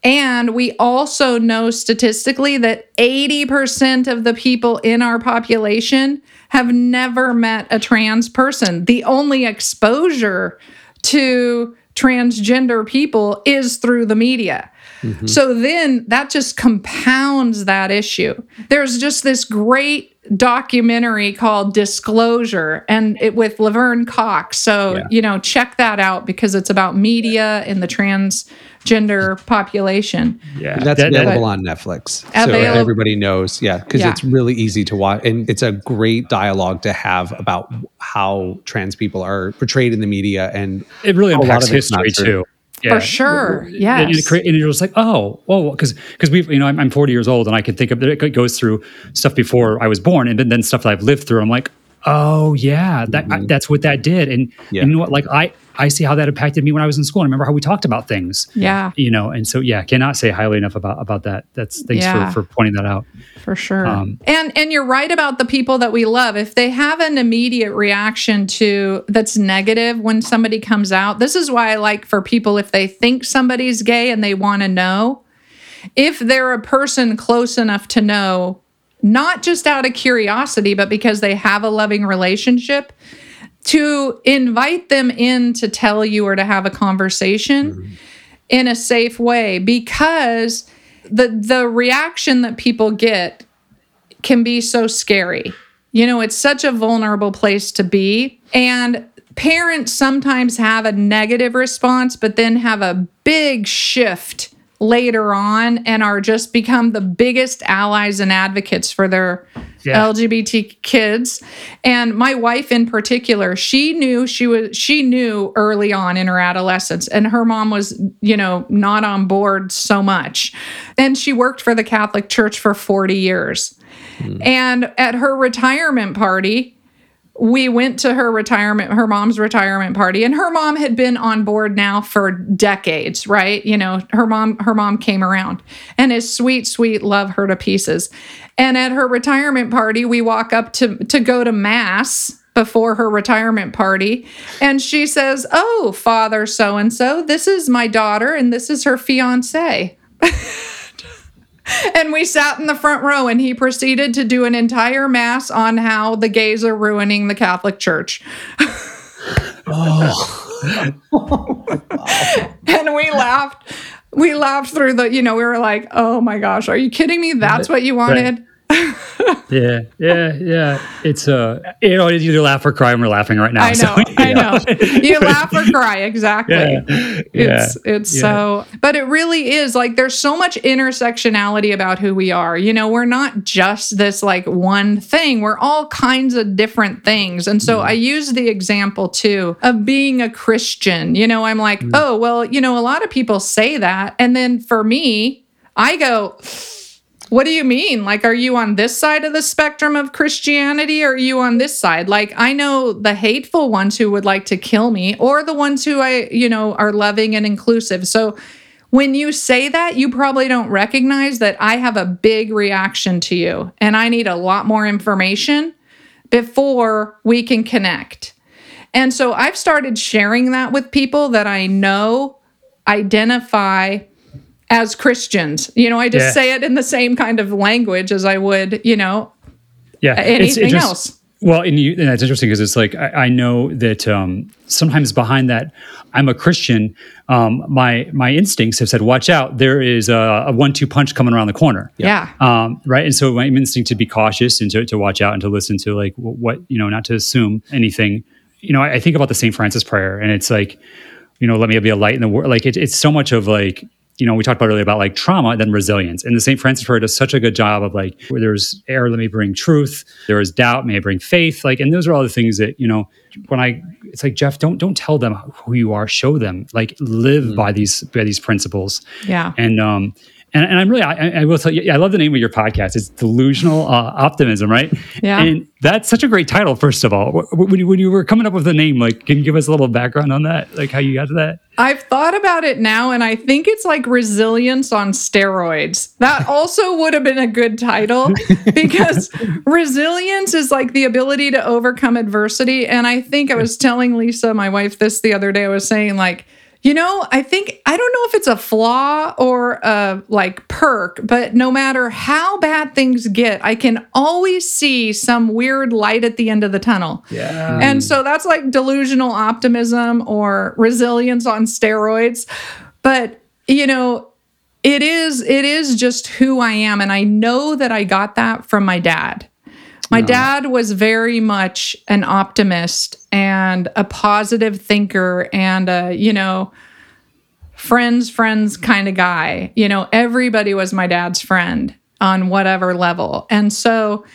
and we also know statistically that 80% of the people in our population have never met a trans person. The only exposure to transgender people is through the media. Mm-hmm. So then that just compounds that issue. There's just this great documentary called Disclosure and it with Laverne Cox. So, Yeah. you know, check that out because it's about media and the transgender population. yeah That's that- that- available on Netflix. So everybody knows. Yeah. Because Yeah. it's really easy to watch. And it's a great dialogue to have about how trans people are portrayed in the media. And it really impacts of it's not history true. too Yeah. For sure. And, Yes. it, cre- and you're just like, oh, well, because because we've, you know, I'm, I'm 40 years old, and I can think of it goes through stuff before I was born, and then, then stuff that I've lived through. I'm like, oh yeah, that I, mm-hmm. that's what that did, and Yeah. and you know what? Like I I see how that impacted me when I was in school. I remember how we talked about things. Yeah. You know, and so yeah, cannot say highly enough about about that. That's thanks Yeah. for for pointing that out. for sure. Um, and and you're right about the people that we love. If they have an immediate reaction to that's negative when somebody comes out, this is why I like for people if they think somebody's gay and they want to know, if they're a person close enough to know, not just out of curiosity, but because they have a loving relationship, to invite them in to tell you or to have a conversation mm-hmm. in a safe way because the the reaction that people get can be so scary. You know, it's such a vulnerable place to be and parents sometimes have a negative response but then have a big shift later on and are just become the biggest allies and advocates for their Yeah. LGBT kids. And my wife in particular, she knew she was she knew early on in her adolescence and her mom was, you know, not on board so much. And she worked for the Catholic Church for 40 years. Hmm. And at her retirement party, we went to her retirement her mom's retirement party and her mom had been on board now for decades right? You know her mom her mom came around. And is sweet sweet love her to pieces. And at her retirement party we walk up to to go to mass before her retirement party. And she says oh father so and so this is my daughter and this is her fiance and we sat in the front row and he proceeded to do an entire mass on how the gays are ruining the Catholic Church. oh. and we laughed. We laughed through the, you know, we were like, oh my gosh, are you kidding me? That's what you wanted? yeah, yeah, yeah. It's uh, you know, it's either laugh or cry, and we're laughing right now. I know, so, I know. You laugh or cry, exactly. Yeah, It's yeah, it's yeah. so, but it really is like there's so much intersectionality about who we are. You know, we're not just this like one thing. We're all kinds of different things. And so I use the example too of being a Christian. You know, I'm like, Mm. oh well, you know, a lot of people say that, and then for me, I go. What do you mean? Like, are you on this side of the spectrum of Christianity or are you on this side? Like, I know the hateful ones who would like to kill me or the ones who I, you know, are loving and inclusive. So when you say that, you probably don't recognize that I have a big reaction to you and I need a lot more information before we can connect. And so I've started sharing that with people that I know identify as Christians. You know, I just Yeah. say it in the same kind of language as I would, you know, yeah. It's- it anything just- else. Well, and, you, and that's interesting because it's like I, I know that um, sometimes behind that, I'm a Christian. Um, my my instincts have said, "Watch out! There is a, a one-two punch coming around the corner." Yeah. um, right? And so my instinct to be cautious and to, to watch out and to listen to like wh- what you know, not to assume anything. You know, I, I think about the St. Francis prayer, and it's like, you know, let me be a light in the world. Like it, it's so much of like, you know, we talked about earlier about like trauma then resilience. And the St. Francis prayer does such a good job of like, where there's error, let me bring truth. There is doubt, may I bring faith. Like, and those are all the things that you know. When I, it's like Jeff, don't don't tell them who you are. Show them. Like, live by these by these principles Yeah. and um and, and I'm really I, I will tell you I love the name of your podcast. It's delusional uh, optimism, right? Yeah. And that's such a great title. First of all, when you, when you were coming up with the name, like, can you give us a little background on that? Like how you got to that? I've thought about it now, and I think it's like resilience on steroids. That also would have been a good title because resilience is like the ability to overcome adversity. And I think I was telling Lisa, my wife, this the other day. I was saying, like, you know, I think, I don't know if it's a flaw or a like perk, but no matter how bad things get, I can always see some weird light at the end of the tunnel. Yeah. And so that's like delusional optimism or resilience on steroids. But, you know, it is it is just who I am and I know that I got that from my dad. My dad was very much an optimist and a positive thinker and a, you know, friends friends kind of guy. You know, everybody was my dad's friend on whatever level. And so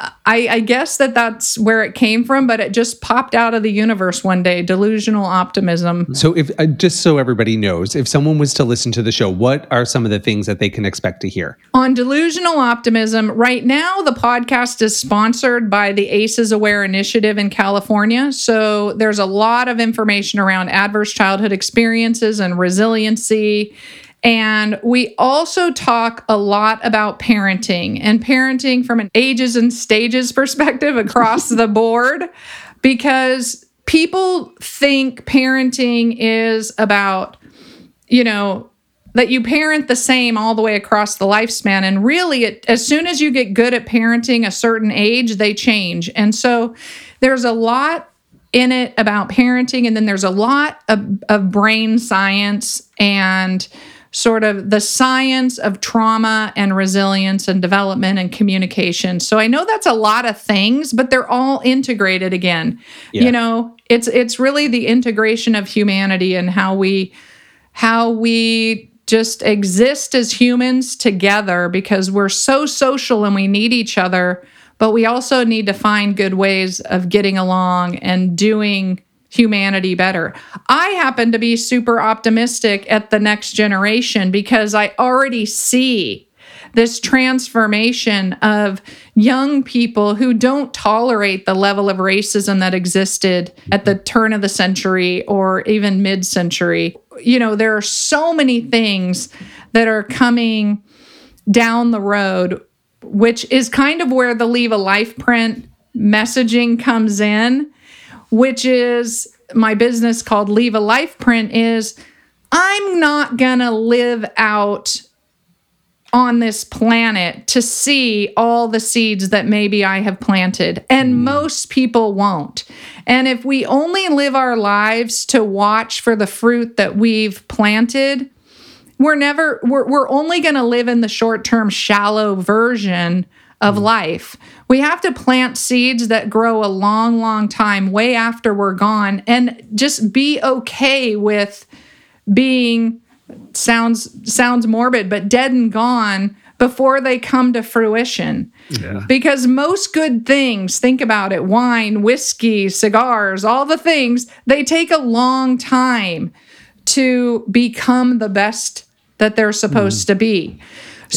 I, I guess that that's where it came from, but it just popped out of the universe one day. Delusional optimism. So, if uh, just so everybody knows, if someone was to listen to the show, what are some of the things that they can expect to hear? On delusional optimism, right now the podcast is sponsored by the ACEs Aware Initiative in California. So there's a lot of information around adverse childhood experiences and resiliency. And we also talk a lot about parenting and parenting from an ages and stages perspective across the board because people think parenting is about, you know, that you parent the same all the way across the lifespan. And really, it, as soon as you get good at parenting a certain age, they change. And so there's a lot in it about parenting. And then there's a lot of, of brain science and sort of the science of trauma and resilience and development and communication. So I know that's a lot of things, but they're all integrated again. Yeah. You know, it's it's really the integration of humanity and how we how we just exist as humans together because we're so social and we need each other, but we also need to find good ways of getting along and doing humanity better. I happen to be super optimistic at the next generation because I already see this transformation of young people who don't tolerate the level of racism that existed at the turn of the century or even mid century. You know, there are so many things that are coming down the road, which is kind of where the Leave a Life print messaging comes in, which is my business called Leave a Life Print is I'm not gonna live out on this planet to see all the seeds that maybe I have planted. And hmm. most people won't. And if we only live our lives to watch for the fruit that we've planted, we're never we're, we're only going to live in the short-term shallow version of mm. life. We have to plant seeds that grow a long, long time, way after we're gone, and just be okay with being sounds sounds morbid, but dead and gone before they come to fruition. Yeah. Because most good things, think about it wine, whiskey, cigars, all the things, they take a long time to become the best that they're supposed mm. to be.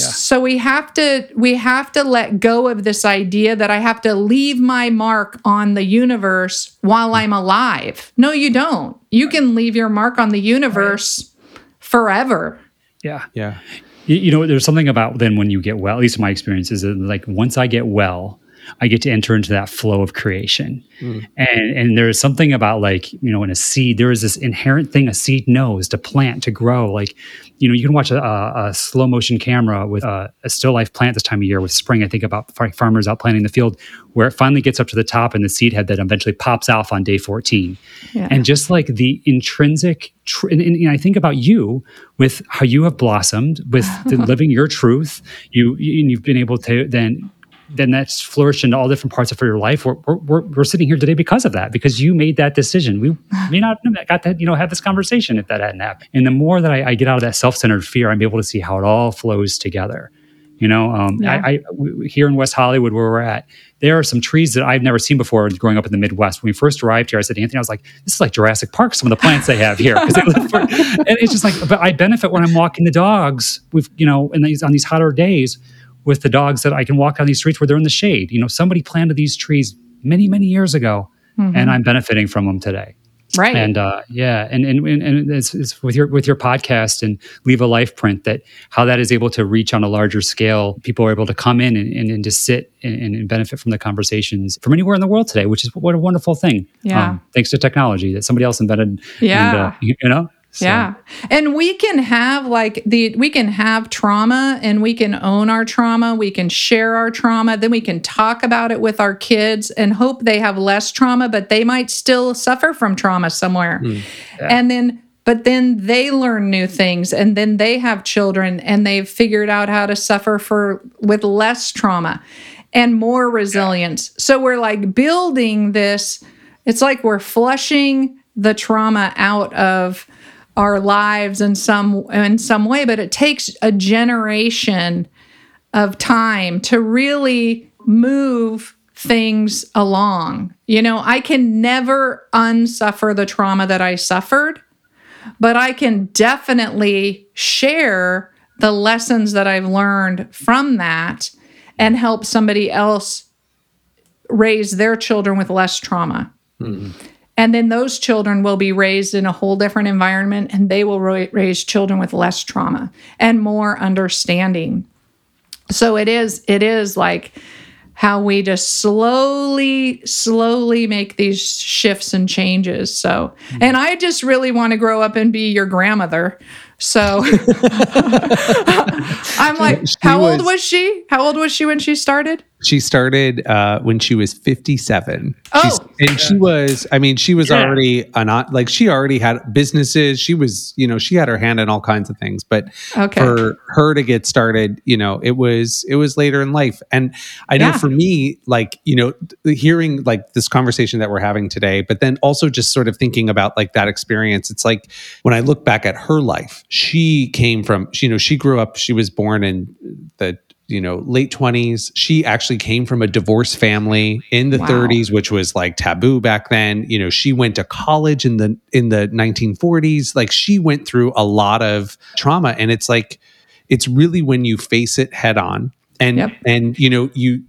So we have to we have to let go of this idea that I have to leave my mark on the universe while I'm alive. No, you don't. You can leave your mark on the universe forever. Yeah. Yeah. You, you know, there's something about then when you get well, at least in my experience, is that like once I get well, I get to enter into that flow of creation. Hmm. And and there's something about like, you know, in a seed, there is this inherent thing a seed knows to plant, to grow. Like, you know, you can watch a, a, slow motion camera with a, a still life plant this time of year with spring. I think about farmers out planting the field where it finally gets up to the top and the seed head that eventually pops off on day 14 Yeah. and just like the intrinsic tr- and, and i think about you with how you have blossomed with the living your truth you you- and you've been able to then then that's flourished into all different parts of your life we're, we're, we're, sitting here today because of that because you made that decision we may not have got to you know have this conversation if that hadn't happened and the more that I, I get out of that self-centered fear i'm able to see how it all flows together you know um, Yeah. I, I we- here in west hollywood where we're at there are some trees that I've never seen before growing up in the Midwest. When we first arrived here, I said to Anthony, I was like, this is like Jurassic Park, some of the plants they have here. they for- and it's just like, but I benefit when I'm walking the dogs with, you know, in these, on these hotter days with the dogs that I can walk on these streets where they're in the shade. You know, somebody planted these trees many, many years ago, and I'm benefiting from them today. Right. And uh, yeah, and and and, it's, it's with your with your podcast and leave a life print that how that is able to reach on a larger scale. People are able to come in and, and, and just sit and, and benefit from the conversations from anywhere in the world today, which is what a wonderful thing. Um, Yeah. thanks to technology that somebody else invented. Yeah. And, uh, you know. So, Yeah. And we can have like the we can have trauma and we can own our trauma, we can share our trauma, then we can talk about it with our kids and hope they have less trauma, but they might still suffer from trauma somewhere. Hmm. And then but then they learn new things and then they have children and they've figured out how to suffer for with less trauma and more resilience. So we're like building this it's like we're flushing the trauma out of our lives in some in some way but it takes a generation of time to really move things along. You know i can never unsuffer the trauma that i suffered but i can definitely share the lessons that i've learned from that and help somebody else raise their children with less trauma mm-hmm. And then those children will be raised in a whole different environment and they will raise children with less trauma and more understanding. So it is it is like how we just slowly slowly make these shifts and changes. So mm-hmm. and I just really want to grow up and be your grandmother. So I'm like how old was she? How old was she when she started? She started uh, when she was 57. She's- Oh. and she was, I mean, she was Yeah. already an, like, she already had businesses. She was, you know, she had her hand in all kinds of things. But Okay. for her to get started, you know, it was, it was later in life. And I know Yeah. for me, like, you know, hearing like this conversation that we're having today, but then also just sort of thinking about like that experience, it's like when I look back at her life, she came from, you know, she grew up, she was born in the, you know, late 20s. She actually came from a divorced family in the Wow. 30s, which was like taboo back then. You know, she went to college in the in the 1940s. Like she went through a lot of trauma and it's like it's really when you face it head on and Yep. and you know, you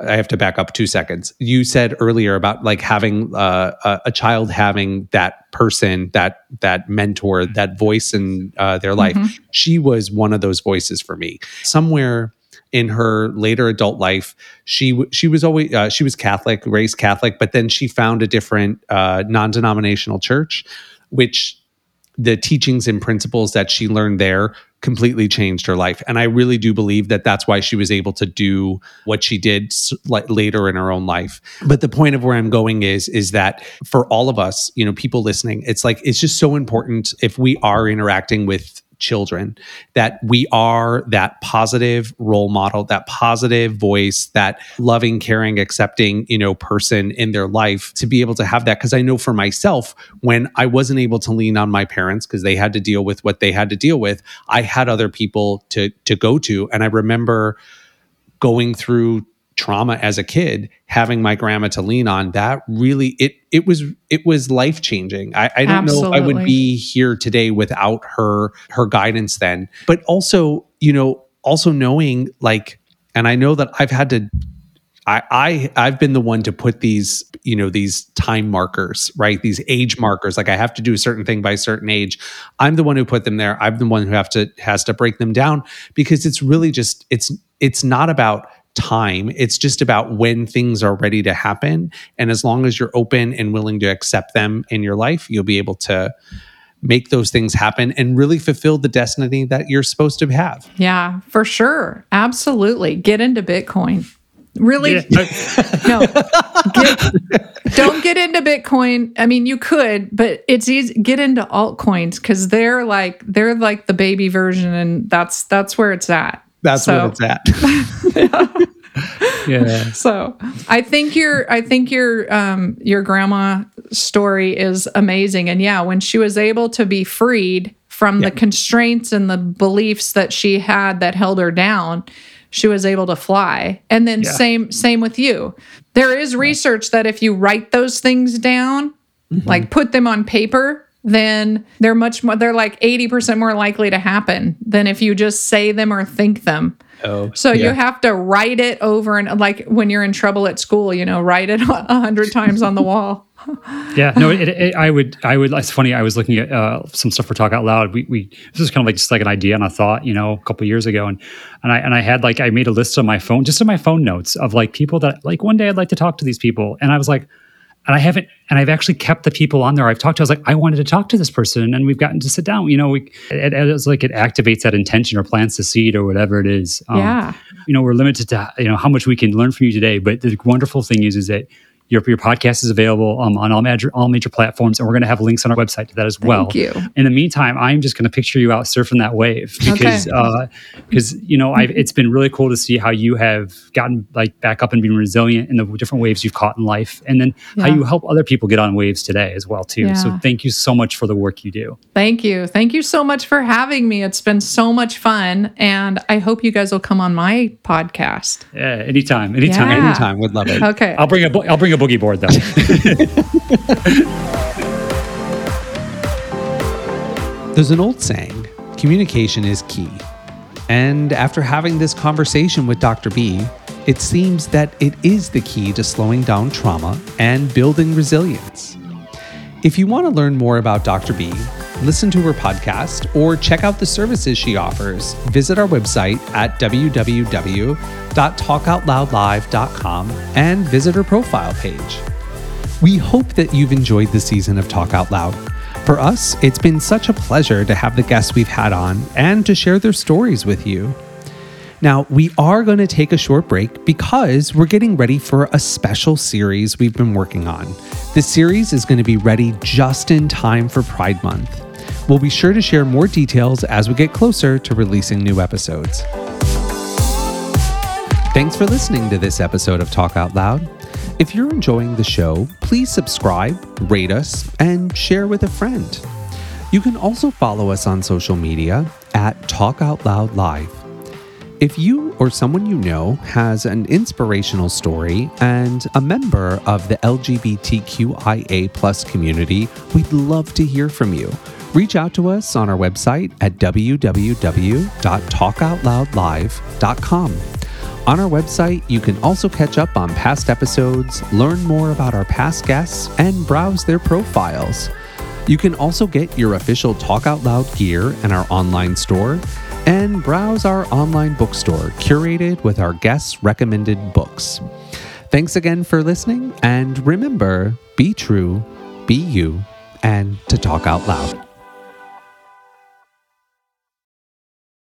I have to back up two seconds. You said earlier about like having uh, a, a child having that person, that that mentor, that voice in uh, their life. She was one of those voices for me. Somewhere in her later adult life, she she was always uh, she was Catholic, raised Catholic, but then she found a different uh, non-denominational church, which the teachings and principles that she learned there completely changed her life. And i really do believe that that's why she was able to do what she did later in her own life. But the point of where i'm going is is that for all of us you know people listening it's like it's just so important if we are interacting with children that we are that positive role model that positive voice that loving caring accepting you know person in their life to be able to have that. Because i know for myself when i wasn't able to lean on my parents because they had to deal with what they had to deal with i had other people to to go to. And i remember going through trauma as a kid having my grandma to lean on that really it it was it was life changing i, I don't know if i would be here today without her her guidance then but also you know also knowing like and i know that i've had to I, I I've been the one to put these, you know, these time markers, right? These age markers. Like I have to do a certain thing by a certain age. I'm the one who put them there. I'm the one who have to has to break them down because it's really just it's it's not about time. It's just about when things are ready to happen. And as long as you're open and willing to accept them in your life, you'll be able to make those things happen and really fulfill the destiny that you're supposed to have. Yeah, for sure. Absolutely. Get into Bitcoin. Really? Yeah. No. Get, don't get into Bitcoin. I mean, you could, but it's easy. Get into altcoins because they're like they're like the baby version, and that's that's where it's at. That's So- where it's at. yeah. So I think your I think your um your grandma story is amazing. And yeah, when she was able to be freed from the constraints and the beliefs that she had that held her down, she was able to fly. And then Yeah. same same with you. There is research that if you write those things down, like put them on paper, then they're much more they're like 80% more likely to happen than if you just say them or think them. Oh, So you have to write it over and like when you're in trouble at school, you know, write it a hundred times on the wall. Yeah, no, it, it, I would, I would. It's funny. I was looking at uh, some stuff for Talk Out Loud. We, we, this was kind of like just like an idea and a thought, you know, a couple years ago, and and I and I had like I made a list on my phone, just in my phone notes of like people that like one day I'd like to talk to these people, and I was like, and I haven't, and I've actually kept the people on there I've talked to. I was like, I wanted to talk to this person, and we've gotten to sit down. You know, we, it, it, it's like it activates that intention or plants the seed or whatever it is. Um, Yeah. you know, we're limited to you know how much we can learn from you today. But the wonderful thing is, is that your, your podcast is available um, on all major all major platforms, and we're going to have links on our website to that as well. Thank you. In the meantime, I'm just going to picture you out surfing that wave because Okay. because you know I've, it's been really cool to see how you have gotten like back up and been resilient in the different waves you've caught in life, and then how you help other people get on waves today as well too. So thank you so much for the work you do. Thank you. Thank you so much for having me. It's been so much fun. And I hope you guys will come on my podcast. Yeah, anytime, anytime. Yeah. Anytime, would love it. Okay. I'll bring a I'll bring a boogie board though. There's an old saying communication is key. And after having this conversation with Dr. B, it seems that it is the key to slowing down trauma and building resilience. If you want to learn more about Dr. B, listen to her podcast, or check out the services she offers, visit our website at www.talkoutloudlive.com and visit her profile page. We hope that you've enjoyed the season of Talk Out Loud. For us, it's been such a pleasure to have the guests we've had on and to share their stories with you. Now, we are going to take a short break because we're getting ready for a special series we've been working on. This series is going to be ready just in time for Pride Month. We'll be sure to share more details as we get closer to releasing new episodes. Thanks for listening to this episode of Talk Out Loud. If you're enjoying the show, please subscribe, rate us, and share with a friend. You can also follow us on social media at Talk Out Loud Live. If you or someone you know has an inspirational story and a member of the LGBTQIA plus community, we'd love to hear from you. Reach out to us on our website at www.talkoutloudlive.com. On our website, you can also catch up on past episodes, learn more about our past guests, and browse their profiles. You can also get your official Talk Out Loud gear in our online store and browse our online bookstore curated with our guests' recommended books. Thanks again for listening, and remember be true, be you, and to talk out loud.